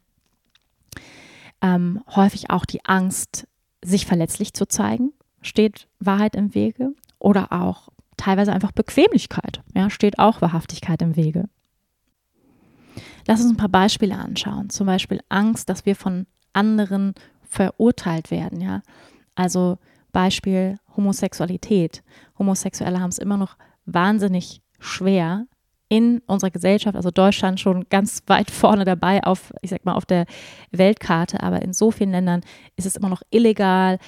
Ähm, häufig auch die Angst, sich verletzlich zu zeigen, steht Wahrheit im Wege. Oder auch teilweise einfach Bequemlichkeit. Ja, steht auch Wahrhaftigkeit im Wege. Lass uns ein paar Beispiele anschauen. Zum Beispiel Angst, dass wir von anderen verurteilt werden. Ja, also Beispiel Homosexualität. Homosexuelle haben es immer noch wahnsinnig schwer in unserer Gesellschaft, also Deutschland schon ganz weit vorne dabei auf, ich sag mal, auf der Weltkarte, aber in so vielen Ländern ist es immer noch illegal,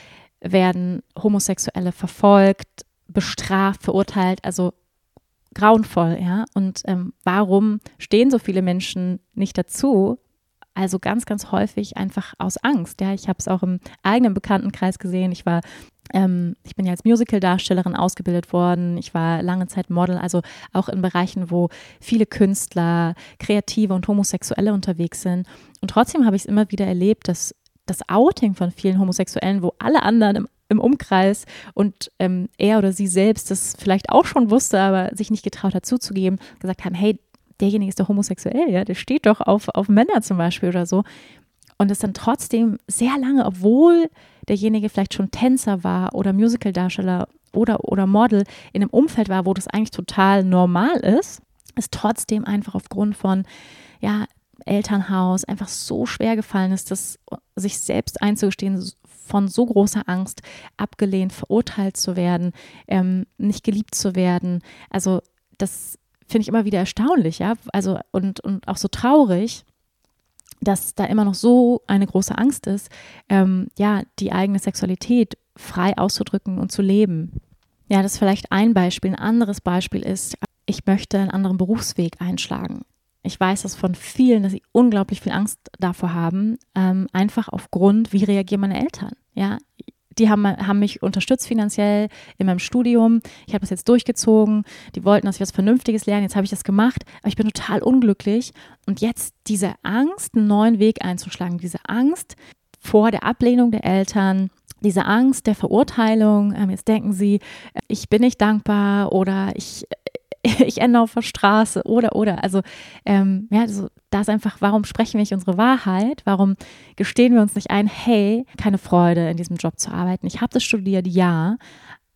werden Homosexuelle verfolgt, bestraft, verurteilt, also grauenvoll, ja. Und ähm, warum stehen so viele Menschen nicht dazu? Also ganz, ganz häufig einfach aus Angst. Ja, ich habe es auch im eigenen Bekanntenkreis gesehen. Ich war, ähm, ich bin ja als Musical-Darstellerin ausgebildet worden. Ich war lange Zeit Model, also auch in Bereichen, wo viele Künstler, Kreative und Homosexuelle unterwegs sind. Und trotzdem habe ich es immer wieder erlebt, dass das Outing von vielen Homosexuellen, wo alle anderen im im Umkreis und ähm, er oder sie selbst das vielleicht auch schon wusste, aber sich nicht getraut hat zuzugeben, gesagt haben, hey, derjenige ist doch homosexuell, ja, der steht doch auf, auf Männer zum Beispiel oder so. Und es dann trotzdem sehr lange, obwohl derjenige vielleicht schon Tänzer war oder Musicaldarsteller oder, oder Model in einem Umfeld war, wo das eigentlich total normal ist, es trotzdem einfach aufgrund von, ja, Elternhaus einfach so schwer gefallen ist, das sich selbst einzugestehen, von so großer Angst, abgelehnt, verurteilt zu werden, ähm, nicht geliebt zu werden. Also das finde ich immer wieder erstaunlich, ja, also und, und auch so traurig, dass da immer noch so eine große Angst ist, ähm, ja, die eigene Sexualität frei auszudrücken und zu leben. Ja, das ist vielleicht ein Beispiel. Ein anderes Beispiel ist, ich möchte einen anderen Berufsweg einschlagen. Ich weiß das von vielen, dass sie unglaublich viel Angst davor haben, ähm, einfach aufgrund, wie reagieren meine Eltern. Ja, die haben, haben mich unterstützt finanziell in meinem Studium. Ich habe das jetzt durchgezogen. Die wollten, dass ich was Vernünftiges lerne. Jetzt habe ich das gemacht, aber ich bin total unglücklich. Und jetzt diese Angst, einen neuen Weg einzuschlagen, diese Angst vor der Ablehnung der Eltern, diese Angst der Verurteilung. Ähm, jetzt denken sie, ich bin nicht dankbar oder ich ich ende auf der Straße oder, oder. Also, ähm, ja, also, da ist einfach, warum sprechen wir nicht unsere Wahrheit? Warum gestehen wir uns nicht ein, hey, keine Freude, in diesem Job zu arbeiten? Ich habe das studiert, ja.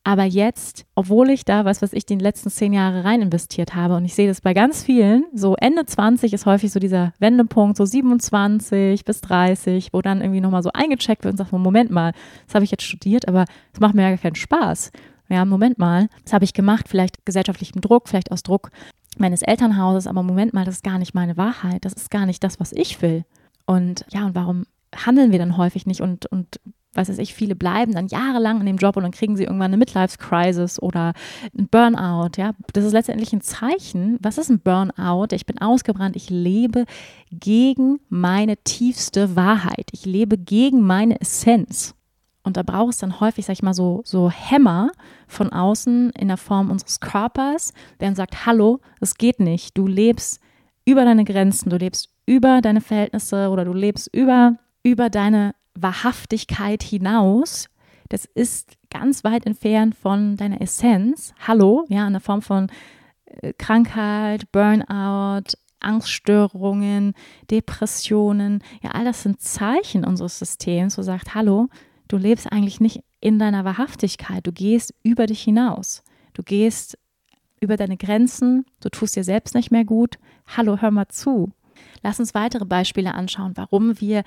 Aber jetzt, obwohl ich da, was weiß ich, die letzten zehn Jahre rein investiert habe und ich sehe das bei ganz vielen, so Ende 20 ist häufig so dieser Wendepunkt, so 27 bis 30, wo dann irgendwie nochmal so eingecheckt wird und sagt, Moment mal, das habe ich jetzt studiert, aber das macht mir ja gar keinen Spaß ja, Moment mal, das habe ich gemacht, vielleicht gesellschaftlichem Druck, vielleicht aus Druck meines Elternhauses, aber Moment mal, das ist gar nicht meine Wahrheit, das ist gar nicht das, was ich will. Und ja, und warum handeln wir dann häufig nicht und, und was weiß ich, viele bleiben dann jahrelang in dem Job und dann kriegen sie irgendwann eine Midlife-Crisis oder ein Burnout, ja. Das ist letztendlich ein Zeichen. Was ist ein Burnout? Ich bin ausgebrannt, ich lebe gegen meine tiefste Wahrheit. Ich lebe gegen meine Essenz. Und da braucht es dann häufig, sag ich mal, so, so Hämmer von außen in der Form unseres Körpers, der dann sagt, hallo, es geht nicht. Du lebst über deine Grenzen, du lebst über deine Verhältnisse oder du lebst über, über deine Wahrhaftigkeit hinaus. Das ist ganz weit entfernt von deiner Essenz. Hallo, ja, in der Form von äh, Krankheit, Burnout, Angststörungen, Depressionen. Ja, all das sind Zeichen unseres Systems, wo sagt, hallo, du lebst eigentlich nicht in deiner Wahrhaftigkeit. Du gehst über dich hinaus. Du gehst über deine Grenzen. Du tust dir selbst nicht mehr gut. Hallo, hör mal zu. Lass uns weitere Beispiele anschauen, warum wir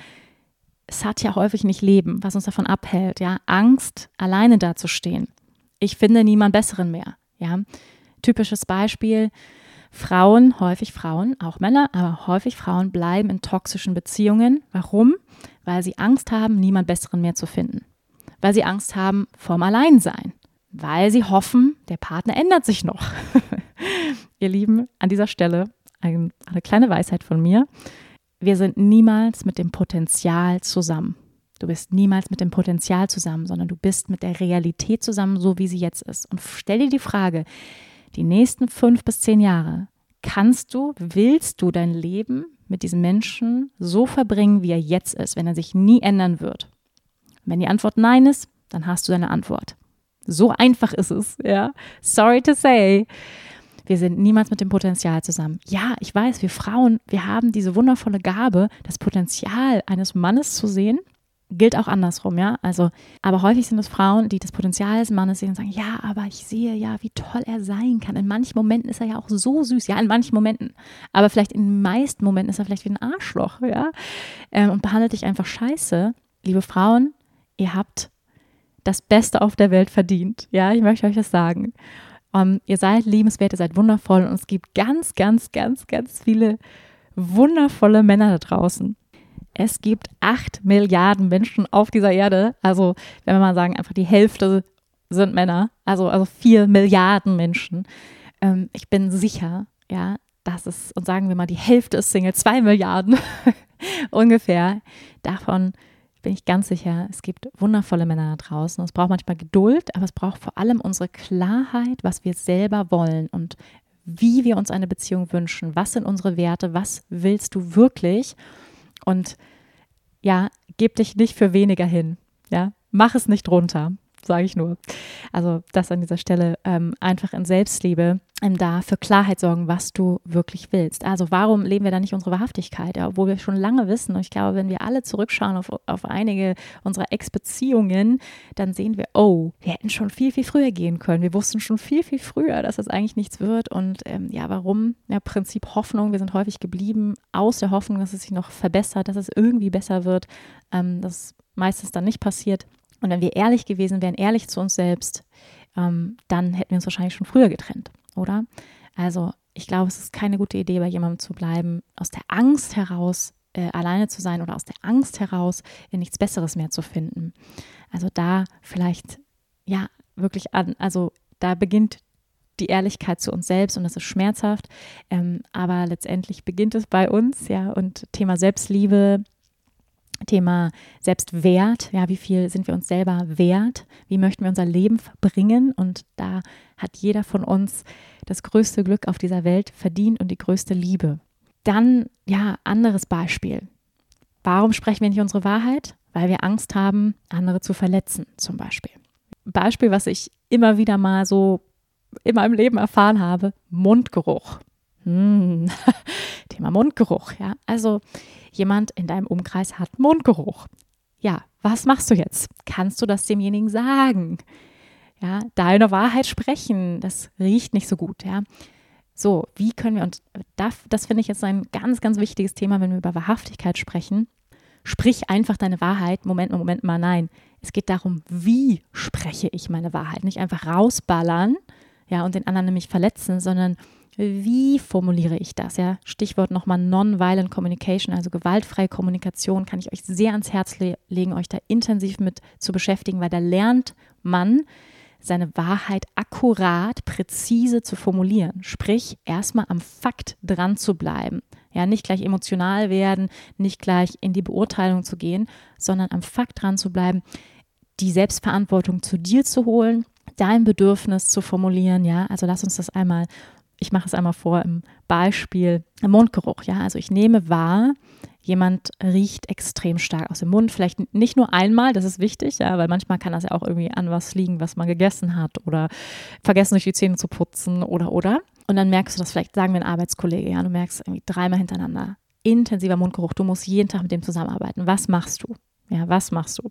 Satya häufig nicht leben, was uns davon abhält. Ja, Angst, alleine dazustehen. Ich finde niemand Besseren mehr. Ja, typisches Beispiel. Frauen, häufig Frauen, auch Männer, aber häufig Frauen bleiben in toxischen Beziehungen. Warum? Weil sie Angst haben, niemand Besseren mehr zu finden. Weil sie Angst haben vorm Alleinsein. Weil sie hoffen, der Partner ändert sich noch. Ihr Lieben, an dieser Stelle eine kleine Weisheit von mir. Wir sind niemals mit dem Potenzial zusammen. Du bist niemals mit dem Potenzial zusammen, sondern du bist mit der Realität zusammen, so wie sie jetzt ist. Und stell dir die Frage, die nächsten fünf bis zehn Jahre, kannst du, willst du dein Leben mit diesem Menschen so verbringen, wie er jetzt ist, wenn er sich nie ändern wird? Wenn die Antwort nein ist, dann hast du deine Antwort. So einfach ist es, ja. Sorry to say. Wir sind niemals mit dem Potenzial zusammen. Ja, ich weiß, wir Frauen, wir haben diese wundervolle Gabe, das Potenzial eines Mannes zu sehen gilt auch andersrum, ja. Also, aber häufig sind es Frauen, die das Potenzial des Mannes sehen und sagen, ja, aber ich sehe ja, wie toll er sein kann. In manchen Momenten ist er ja auch so süß, ja, in manchen Momenten. Aber vielleicht in den meisten Momenten ist er vielleicht wie ein Arschloch, ja. Ähm, und behandelt dich einfach scheiße. Liebe Frauen, ihr habt das Beste auf der Welt verdient. Ja, ich möchte euch das sagen. Um, ähm, ihr seid liebenswert, ihr seid wundervoll und es gibt ganz, ganz, ganz, ganz viele wundervolle Männer da draußen es gibt acht Milliarden Menschen auf dieser Erde. Also, wenn wir mal sagen, einfach die Hälfte sind Männer, also, also vier Milliarden Menschen. Ähm, ich bin sicher, ja, dass es, und sagen wir mal, die Hälfte ist Single, zwei Milliarden ungefähr. Davon bin ich ganz sicher, es gibt wundervolle Männer da draußen. Es braucht manchmal Geduld, aber es braucht vor allem unsere Klarheit, was wir selber wollen und wie wir uns eine Beziehung wünschen. Was sind unsere Werte? Was willst du wirklich? Und ja, gib dich nicht für weniger hin. Ja, mach es nicht runter, sage ich nur. Also das an dieser Stelle ähm, einfach in Selbstliebe da für Klarheit sorgen, was du wirklich willst. Also warum leben wir da nicht unsere Wahrhaftigkeit, ja, obwohl wir schon lange wissen. Und ich glaube, wenn wir alle zurückschauen auf, auf einige unserer Ex-Beziehungen, dann sehen wir, oh, wir hätten schon viel, viel früher gehen können. Wir wussten schon viel, viel früher, dass das eigentlich nichts wird. Und ähm, ja, warum? Ja, Prinzip Hoffnung. Wir sind häufig geblieben aus der Hoffnung, dass es sich noch verbessert, dass es irgendwie besser wird. Ähm, das meistens dann nicht passiert. Und wenn wir ehrlich gewesen wären, ehrlich zu uns selbst, ähm, dann hätten wir uns wahrscheinlich schon früher getrennt, oder? Also ich glaube, es ist keine gute Idee, bei jemandem zu bleiben, aus der Angst heraus äh, alleine zu sein oder aus der Angst heraus in nichts Besseres mehr zu finden. Also da vielleicht, ja, wirklich an, also da beginnt die Ehrlichkeit zu uns selbst und das ist schmerzhaft, ähm, aber letztendlich beginnt es bei uns, ja, und Thema Selbstliebe, Thema Selbstwert, ja, wie viel sind wir uns selber wert? Wie möchten wir unser Leben verbringen? Und da hat jeder von uns das größte Glück auf dieser Welt verdient und die größte Liebe. Dann, ja, anderes Beispiel. Warum sprechen wir nicht unsere Wahrheit? Weil wir Angst haben, andere zu verletzen, zum Beispiel. Beispiel, was ich immer wieder mal so in meinem Leben erfahren habe, Mundgeruch. Hm. Thema Mundgeruch, ja. Also jemand in deinem Umkreis hat Mundgeruch. Ja, was machst du jetzt? Kannst du das demjenigen sagen? Ja, deine Wahrheit sprechen, das riecht nicht so gut, ja. So, wie können wir, und das, das finde ich jetzt ein ganz, ganz wichtiges Thema, wenn wir über Wahrhaftigkeit sprechen. Sprich einfach deine Wahrheit. Moment, Moment mal, nein. Es geht darum, wie spreche ich meine Wahrheit. Nicht einfach rausballern, ja, und den anderen nämlich verletzen, sondern wie formuliere ich das? Ja, Stichwort nochmal Nonviolent Communication, also gewaltfreie Kommunikation, kann ich euch sehr ans Herz le legen, euch da intensiv mit zu beschäftigen, weil da lernt man, seine Wahrheit akkurat, präzise zu formulieren. Sprich, erstmal am Fakt dran zu bleiben. Ja, nicht gleich emotional werden, nicht gleich in die Beurteilung zu gehen, sondern am Fakt dran zu bleiben, die Selbstverantwortung zu dir zu holen, dein Bedürfnis zu formulieren. Ja, also lass uns das einmal ich mache es einmal vor im Beispiel Mundgeruch. Ja, also ich nehme wahr, jemand riecht extrem stark aus dem Mund. Vielleicht nicht nur einmal, das ist wichtig, ja, weil manchmal kann das ja auch irgendwie an was liegen, was man gegessen hat oder vergessen, sich die Zähne zu putzen oder oder. Und dann merkst du das vielleicht, sagen wir ein Arbeitskollege, ja, du merkst irgendwie dreimal hintereinander intensiver Mundgeruch. Du musst jeden Tag mit dem zusammenarbeiten. Was machst du? Ja, was machst du?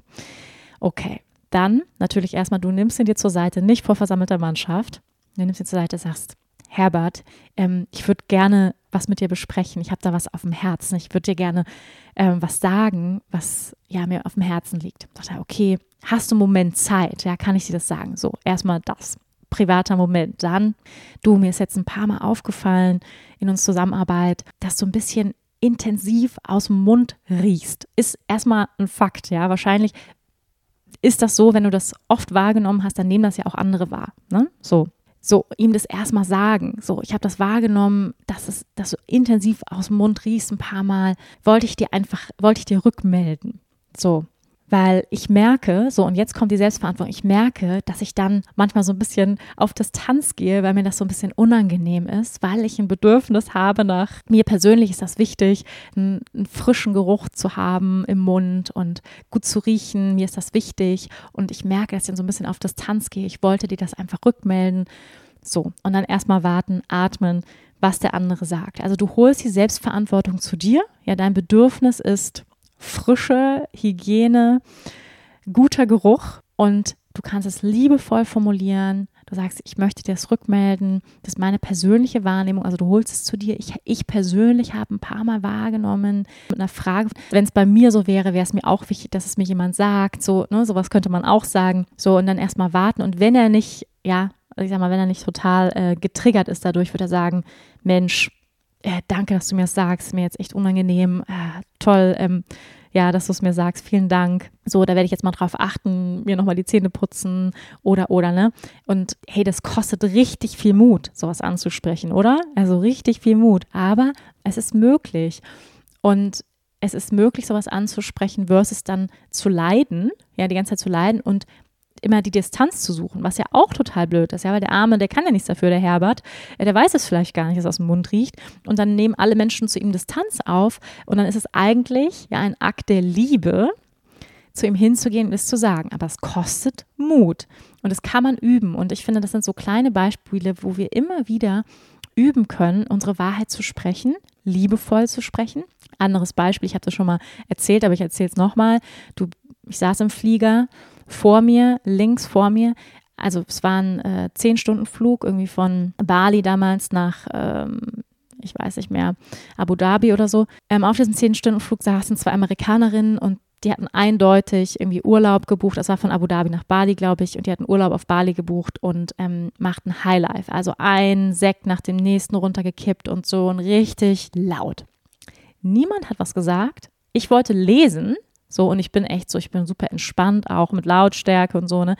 Okay, dann natürlich erstmal, du nimmst ihn dir zur Seite, nicht vor versammelter Mannschaft. Du nimmst ihn zur Seite, sagst, Herbert, ähm, ich würde gerne was mit dir besprechen. Ich habe da was auf dem Herzen. Ich würde dir gerne ähm, was sagen, was ja mir auf dem Herzen liegt. Ich dachte, okay, hast du einen Moment Zeit? Ja, kann ich dir das sagen? So, erstmal das. Privater Moment. Dann, du, mir ist jetzt ein paar Mal aufgefallen in uns Zusammenarbeit, dass du ein bisschen intensiv aus dem Mund riechst. Ist erstmal ein Fakt, ja. Wahrscheinlich ist das so, wenn du das oft wahrgenommen hast, dann nehmen das ja auch andere wahr. Ne? So, so ihm das erstmal sagen. So, ich habe das wahrgenommen, dass es, dass du intensiv aus dem Mund riechst ein paar Mal. Wollte ich dir einfach, wollte ich dir rückmelden. So, weil ich merke, so und jetzt kommt die Selbstverantwortung, ich merke, dass ich dann manchmal so ein bisschen auf Distanz gehe, weil mir das so ein bisschen unangenehm ist, weil ich ein Bedürfnis habe nach, mir persönlich ist das wichtig, einen, einen frischen Geruch zu haben im Mund und gut zu riechen, mir ist das wichtig und ich merke, dass ich dann so ein bisschen auf Distanz gehe. Ich wollte dir das einfach rückmelden. So, und dann erstmal warten, atmen, was der andere sagt. Also du holst die Selbstverantwortung zu dir. Ja, dein Bedürfnis ist Frische, Hygiene, guter Geruch und du kannst es liebevoll formulieren. Du sagst, ich möchte dir das rückmelden. Das ist meine persönliche Wahrnehmung. Also du holst es zu dir. Ich, ich persönlich habe ein paar Mal wahrgenommen mit einer Frage. Wenn es bei mir so wäre, wäre es mir auch wichtig, dass es mir jemand sagt. So, ne, sowas könnte man auch sagen. So, und dann erstmal warten. Und wenn er nicht, ja, ich sag mal, wenn er nicht total äh, getriggert ist dadurch, würde er sagen, Mensch, äh, danke, dass du mir das sagst, mir jetzt echt unangenehm, äh, toll, ähm, ja, dass du es mir sagst, vielen Dank. So, da werde ich jetzt mal drauf achten, mir nochmal die Zähne putzen oder, oder, ne? Und hey, das kostet richtig viel Mut, sowas anzusprechen, oder? Also richtig viel Mut. Aber es ist möglich. Und es ist möglich, sowas anzusprechen versus dann zu leiden, ja, die ganze Zeit zu leiden und immer die Distanz zu suchen, was ja auch total blöd ist, ja, weil der Arme, der kann ja nichts dafür, der Herbert, äh, der weiß es vielleicht gar nicht, dass es aus dem Mund riecht und dann nehmen alle Menschen zu ihm Distanz auf und dann ist es eigentlich ja ein Akt der Liebe, zu ihm hinzugehen und es zu sagen, aber es kostet Mut und das kann man üben und ich finde, das sind so kleine Beispiele, wo wir immer wieder üben können, unsere Wahrheit zu sprechen, liebevoll zu sprechen. Anderes Beispiel, ich habe das schon mal erzählt, aber ich erzähle es nochmal. Du, ich saß im Flieger vor mir, links vor mir, also es war ein äh, zehn Stunden Flug irgendwie von Bali damals nach, ähm, ich weiß nicht mehr, Abu Dhabi oder so. Ähm, auf diesem zehn Stunden Flug saßen zwei Amerikanerinnen und die hatten eindeutig irgendwie Urlaub gebucht. Das war von Abu Dhabi nach Bali, glaube ich. Und die hatten Urlaub auf Bali gebucht und ähm, machten Highlife. Also ein Sekt nach dem nächsten runtergekippt und so und richtig laut. Niemand hat was gesagt. Ich wollte lesen so, und ich bin echt so, ich bin super entspannt, auch mit Lautstärke und so, ne?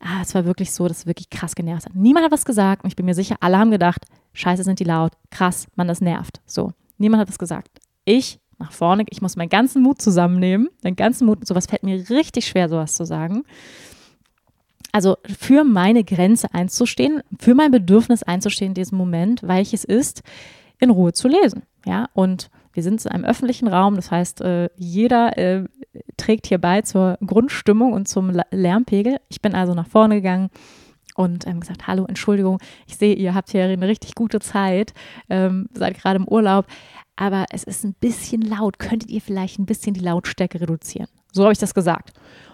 Ah, es war wirklich so, dass es wirklich krass genervt hat. Niemand hat was gesagt und ich bin mir sicher, alle haben gedacht, scheiße sind die laut, krass, man, das nervt. So, niemand hat was gesagt. Ich nach vorne, ich muss meinen ganzen Mut zusammennehmen, meinen ganzen Mut, sowas fällt mir richtig schwer, sowas zu sagen. Also für meine Grenze einzustehen, für mein Bedürfnis einzustehen in diesem Moment, weil ich es ist, in Ruhe zu lesen. Ja, und wir sind in einem öffentlichen Raum, das heißt, äh, jeder äh, trägt hier bei zur Grundstimmung und zum Lärmpegel. Ich bin also nach vorne gegangen und ähm, gesagt, hallo, Entschuldigung, ich sehe, ihr habt hier eine richtig gute Zeit, ähm, seid gerade im Urlaub, aber es ist ein bisschen laut. Könntet ihr vielleicht ein bisschen die Lautstärke reduzieren? So habe ich das gesagt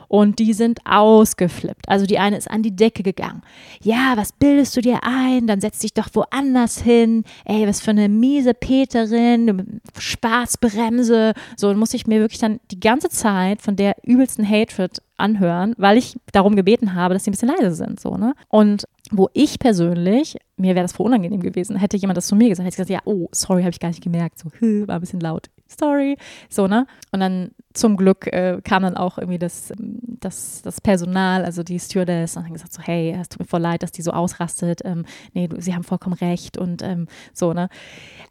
und die sind ausgeflippt. Also die eine ist an die Decke gegangen. Ja, was bildest du dir ein? Dann setz dich doch woanders hin. Ey, was für eine miese Peterin, Spaßbremse. So, muss ich mir wirklich dann die ganze Zeit von der übelsten Hatred anhören, weil ich darum gebeten habe, dass sie ein bisschen leise sind. So, ne? Und wo ich persönlich, mir wäre das voll unangenehm gewesen, hätte jemand das zu mir gesagt, hätte ich gesagt, ja, oh, sorry, habe ich gar nicht gemerkt. So, war ein bisschen laut. Story. So, ne? Und dann zum Glück äh, kam dann auch irgendwie das, das, das Personal, also die Stewardess, und hat gesagt so, hey, es tut mir voll leid, dass die so ausrastet. Ähm, nee, sie haben vollkommen recht und ähm, so, ne?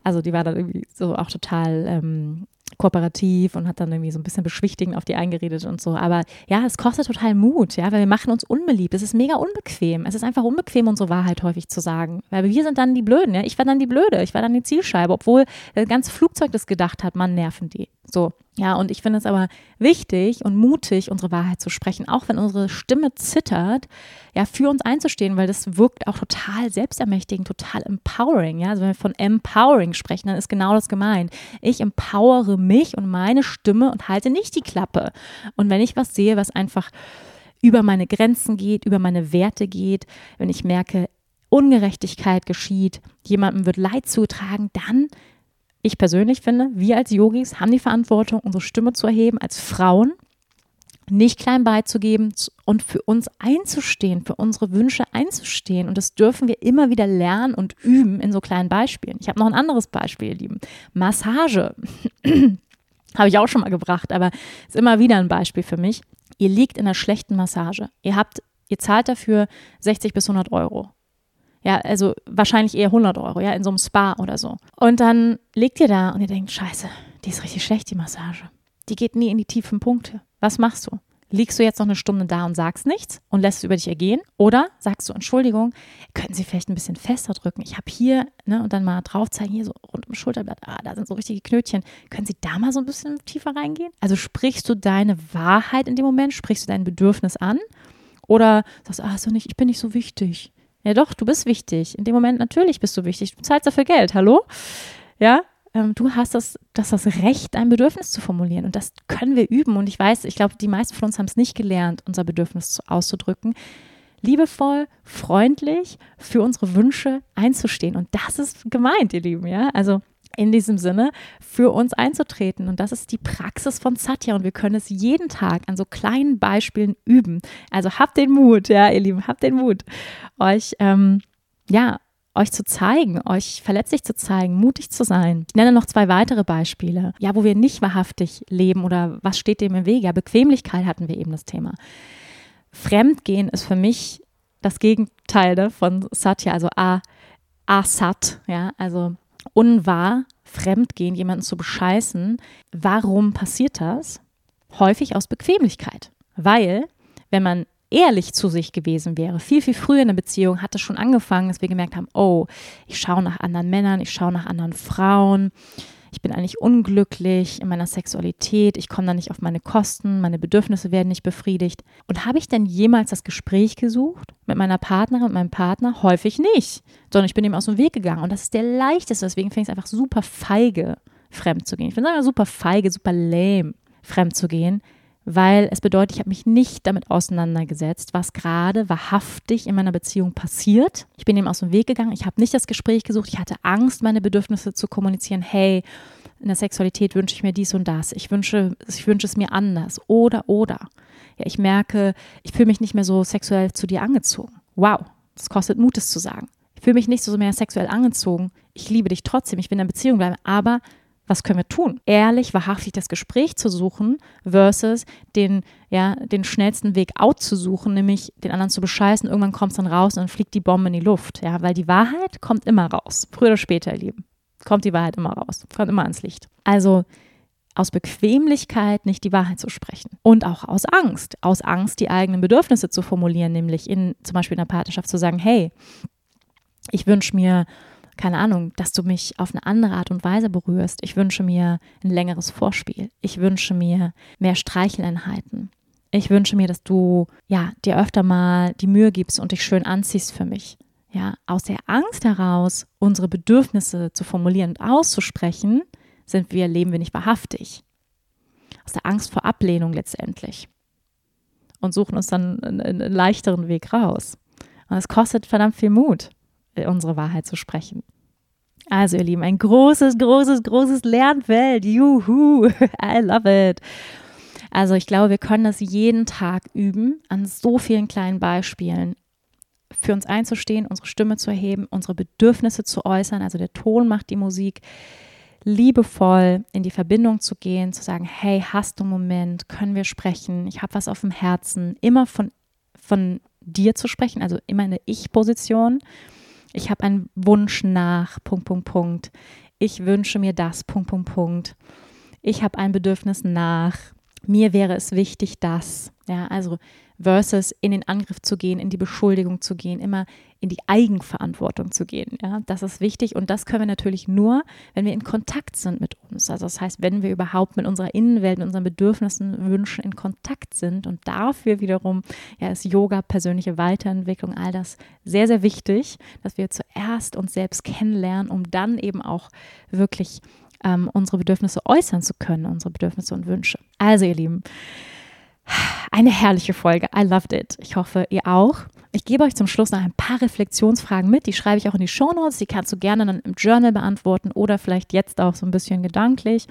Also die war dann irgendwie so auch total ähm, kooperativ und hat dann irgendwie so ein bisschen beschwichtigend auf die eingeredet und so. Aber ja, es kostet total Mut, ja, weil wir machen uns unbeliebt. Es ist mega unbequem. Es ist einfach unbequem, unsere Wahrheit häufig zu sagen. Weil wir sind dann die Blöden, ja. Ich war dann die Blöde, ich war dann die Zielscheibe, obwohl das ganze Flugzeug das gedacht hat, man nerven die. So. Ja, und ich finde es aber wichtig und mutig, unsere Wahrheit zu sprechen, auch wenn unsere Stimme zittert, ja, für uns einzustehen, weil das wirkt auch total selbstermächtigend, total empowering. Ja, also wenn wir von empowering sprechen, dann ist genau das gemeint. Ich empowere mich und meine Stimme und halte nicht die Klappe. Und wenn ich was sehe, was einfach über meine Grenzen geht, über meine Werte geht, wenn ich merke, Ungerechtigkeit geschieht, jemandem wird Leid zugetragen, dann ich persönlich finde, wir als Yogis haben die Verantwortung, unsere Stimme zu erheben, als Frauen nicht klein beizugeben und für uns einzustehen, für unsere Wünsche einzustehen. Und das dürfen wir immer wieder lernen und üben in so kleinen Beispielen. Ich habe noch ein anderes Beispiel, ihr Lieben. Massage. habe ich auch schon mal gebracht, aber ist immer wieder ein Beispiel für mich. Ihr liegt in einer schlechten Massage. Ihr habt, ihr zahlt dafür 60 bis 100 Euro. Ja, also wahrscheinlich eher 100 Euro, ja, in so einem Spa oder so. Und dann liegt ihr da und ihr denkt, scheiße, die ist richtig schlecht, die Massage. Die geht nie in die tiefen Punkte. Was machst du? Liegst du jetzt noch eine Stunde da und sagst nichts und lässt es über dich ergehen? Oder sagst du, Entschuldigung, können Sie vielleicht ein bisschen fester drücken? Ich habe hier, ne, und dann mal drauf zeigen, hier so rund ums Schulterblatt, ah, da sind so richtige Knötchen. Können Sie da mal so ein bisschen tiefer reingehen? Also sprichst du deine Wahrheit in dem Moment, sprichst du dein Bedürfnis an? Oder sagst du, ah, so nicht, ich bin nicht so wichtig. Ja, doch, du bist wichtig. In dem Moment natürlich bist du wichtig. Du zahlst dafür Geld, hallo? Ja, ähm, du hast das, das, das Recht, ein Bedürfnis zu formulieren. Und das können wir üben. Und ich weiß, ich glaube, die meisten von uns haben es nicht gelernt, unser Bedürfnis auszudrücken. Liebevoll, freundlich für unsere Wünsche einzustehen. Und das ist gemeint, ihr Lieben, ja. Also in diesem Sinne für uns einzutreten. Und das ist die Praxis von Satya. Und wir können es jeden Tag an so kleinen Beispielen üben. Also habt den Mut, ja, ihr Lieben, habt den Mut, euch, ähm, ja, euch zu zeigen, euch verletzlich zu zeigen, mutig zu sein. Ich nenne noch zwei weitere Beispiele, ja, wo wir nicht wahrhaftig leben oder was steht dem im Wege. Ja, Bequemlichkeit hatten wir eben das Thema. Fremdgehen ist für mich das Gegenteil von Satya, also A, Asat, ja, also unwahr, Fremdgehen, jemanden zu bescheißen. Warum passiert das? Häufig aus Bequemlichkeit. Weil, wenn man ehrlich zu sich gewesen wäre, viel, viel früher in der Beziehung, hat es schon angefangen, dass wir gemerkt haben, oh, ich schaue nach anderen Männern, ich schaue nach anderen Frauen, ich bin eigentlich unglücklich in meiner Sexualität, ich komme da nicht auf meine Kosten, meine Bedürfnisse werden nicht befriedigt. Und habe ich denn jemals das Gespräch gesucht mit meiner Partnerin und meinem Partner? Häufig nicht, sondern ich bin ihm aus dem Weg gegangen. Und das ist der leichteste, deswegen finde ich es einfach super feige, fremd zu gehen. Ich finde es einfach super feige, super lame, fremd zu gehen, weil es bedeutet, ich habe mich nicht damit auseinandergesetzt, was gerade wahrhaftig in meiner Beziehung passiert. Ich bin ihm aus dem Weg gegangen, ich habe nicht das Gespräch gesucht, ich hatte Angst, meine Bedürfnisse zu kommunizieren. Hey, in der Sexualität wünsche ich mir dies und das, ich wünsche, ich wünsche es mir anders oder oder. Ja, ich merke, ich fühle mich nicht mehr so sexuell zu dir angezogen. Wow, das kostet Mut, es zu sagen. Ich fühle mich nicht so mehr sexuell angezogen. Ich liebe dich trotzdem, ich will in einer Beziehung bleiben, aber was können wir tun? Ehrlich, wahrhaftig das Gespräch zu suchen versus den, ja, den schnellsten Weg out zu suchen, nämlich den anderen zu bescheißen. Irgendwann kommt es dann raus und dann fliegt die Bombe in die Luft. Ja, weil die Wahrheit kommt immer raus. Früher oder später, ihr Lieben. Kommt die Wahrheit immer raus. Kommt immer ans Licht. Also aus Bequemlichkeit nicht die Wahrheit zu sprechen. Und auch aus Angst. Aus Angst, die eigenen Bedürfnisse zu formulieren, nämlich in zum Beispiel in einer Partnerschaft zu sagen, hey, ich wünsche mir keine Ahnung, dass du mich auf eine andere Art und Weise berührst. Ich wünsche mir ein längeres Vorspiel. Ich wünsche mir mehr Streicheleinheiten. Ich wünsche mir, dass du ja dir öfter mal die Mühe gibst und dich schön anziehst für mich. Ja, aus der Angst heraus, unsere Bedürfnisse zu formulieren und auszusprechen, sind wir, leben wir nicht wahrhaftig. Aus der Angst vor Ablehnung letztendlich. Und suchen uns dann einen, einen leichteren Weg raus. Und es kostet verdammt viel Mut unsere Wahrheit zu sprechen. Also, ihr Lieben, ein großes, großes, großes Lernfeld. Juhu, I love it. Also, ich glaube, wir können das jeden Tag üben, an so vielen kleinen Beispielen. Für uns einzustehen, unsere Stimme zu erheben, unsere Bedürfnisse zu äußern. Also, der Ton macht die Musik. Liebevoll in die Verbindung zu gehen, zu sagen: Hey, hast du einen Moment? Können wir sprechen? Ich habe was auf dem Herzen. Immer von, von dir zu sprechen, also immer in der Ich-Position ich habe einen Wunsch nach, Punkt, Punkt, Punkt. Ich wünsche mir das, Punkt, Punkt, Punkt. Ich habe ein Bedürfnis nach. Mir wäre es wichtig, dass. Ja, also versus in den Angriff zu gehen, in die Beschuldigung zu gehen, immer in die Eigenverantwortung zu gehen. Ja, das ist wichtig und das können wir natürlich nur, wenn wir in Kontakt sind mit uns. Also das heißt, wenn wir überhaupt mit unserer Innenwelt, mit unseren Bedürfnissen, Wünschen in Kontakt sind und dafür wiederum ja, ist Yoga, persönliche Weiterentwicklung, all das sehr, sehr wichtig, dass wir zuerst uns selbst kennenlernen, um dann eben auch wirklich ähm, unsere Bedürfnisse äußern zu können, unsere Bedürfnisse und Wünsche. Also ihr Lieben, eine herrliche Folge. I loved it. Ich hoffe, ihr auch. Ich gebe euch zum Schluss noch ein paar Reflexionsfragen mit. Die schreibe ich auch in die Shownotes. Die kannst du gerne dann im Journal beantworten oder vielleicht jetzt auch so ein bisschen gedanklich.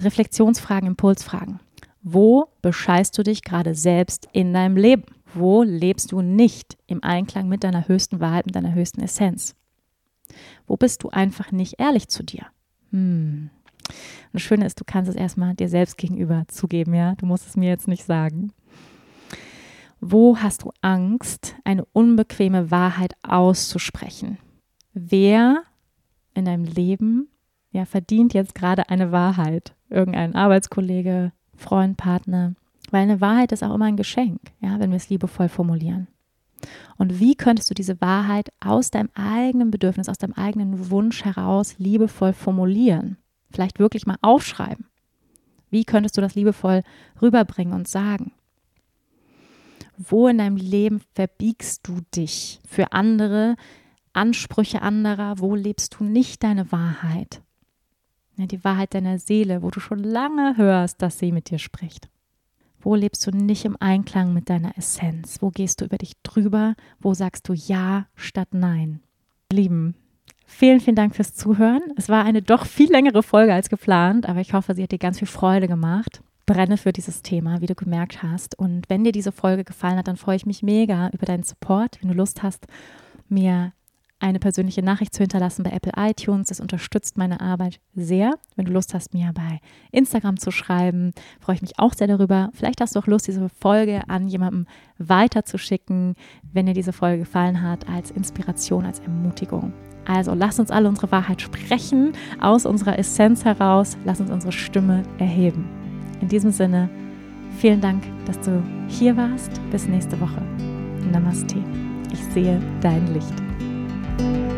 Reflexionsfragen, Impulsfragen. Wo bescheißt du dich gerade selbst in deinem Leben? Wo lebst du nicht im Einklang mit deiner höchsten Wahrheit, mit deiner höchsten Essenz? Wo bist du einfach nicht ehrlich zu dir? Hm. Und das Schöne ist, du kannst es erstmal dir selbst gegenüber zugeben, ja. Du musst es mir jetzt nicht sagen. Wo hast du Angst, eine unbequeme Wahrheit auszusprechen? Wer in deinem Leben ja, verdient jetzt gerade eine Wahrheit? Irgendein Arbeitskollege, Freund, Partner? Weil eine Wahrheit ist auch immer ein Geschenk, ja, wenn wir es liebevoll formulieren. Und wie könntest du diese Wahrheit aus deinem eigenen Bedürfnis, aus deinem eigenen Wunsch heraus liebevoll formulieren? Vielleicht wirklich mal aufschreiben. Wie könntest du das liebevoll rüberbringen und sagen? Wo in deinem Leben verbiegst du dich für andere, Ansprüche anderer? Wo lebst du nicht deine Wahrheit? Die Wahrheit deiner Seele, wo du schon lange hörst, dass sie mit dir spricht. Wo lebst du nicht im Einklang mit deiner Essenz? Wo gehst du über dich drüber? Wo sagst du Ja statt Nein? Lieben, vielen, vielen Dank fürs Zuhören. Es war eine doch viel längere Folge als geplant, aber ich hoffe, sie hat dir ganz viel Freude gemacht. Brenne für dieses Thema, wie du gemerkt hast. Und wenn dir diese Folge gefallen hat, dann freue ich mich mega über deinen Support. Wenn du Lust hast, mir eine persönliche Nachricht zu hinterlassen bei Apple iTunes. Das unterstützt meine Arbeit sehr. Wenn du Lust hast, mir bei Instagram zu schreiben, freue ich mich auch sehr darüber. Vielleicht hast du auch Lust, diese Folge an jemandem weiterzuschicken, wenn dir diese Folge gefallen hat, als Inspiration, als Ermutigung. Also lass uns alle unsere Wahrheit sprechen, aus unserer Essenz heraus. Lass uns unsere Stimme erheben. In diesem Sinne, vielen Dank, dass du hier warst. Bis nächste Woche. Namaste. Ich sehe dein Licht. Bye.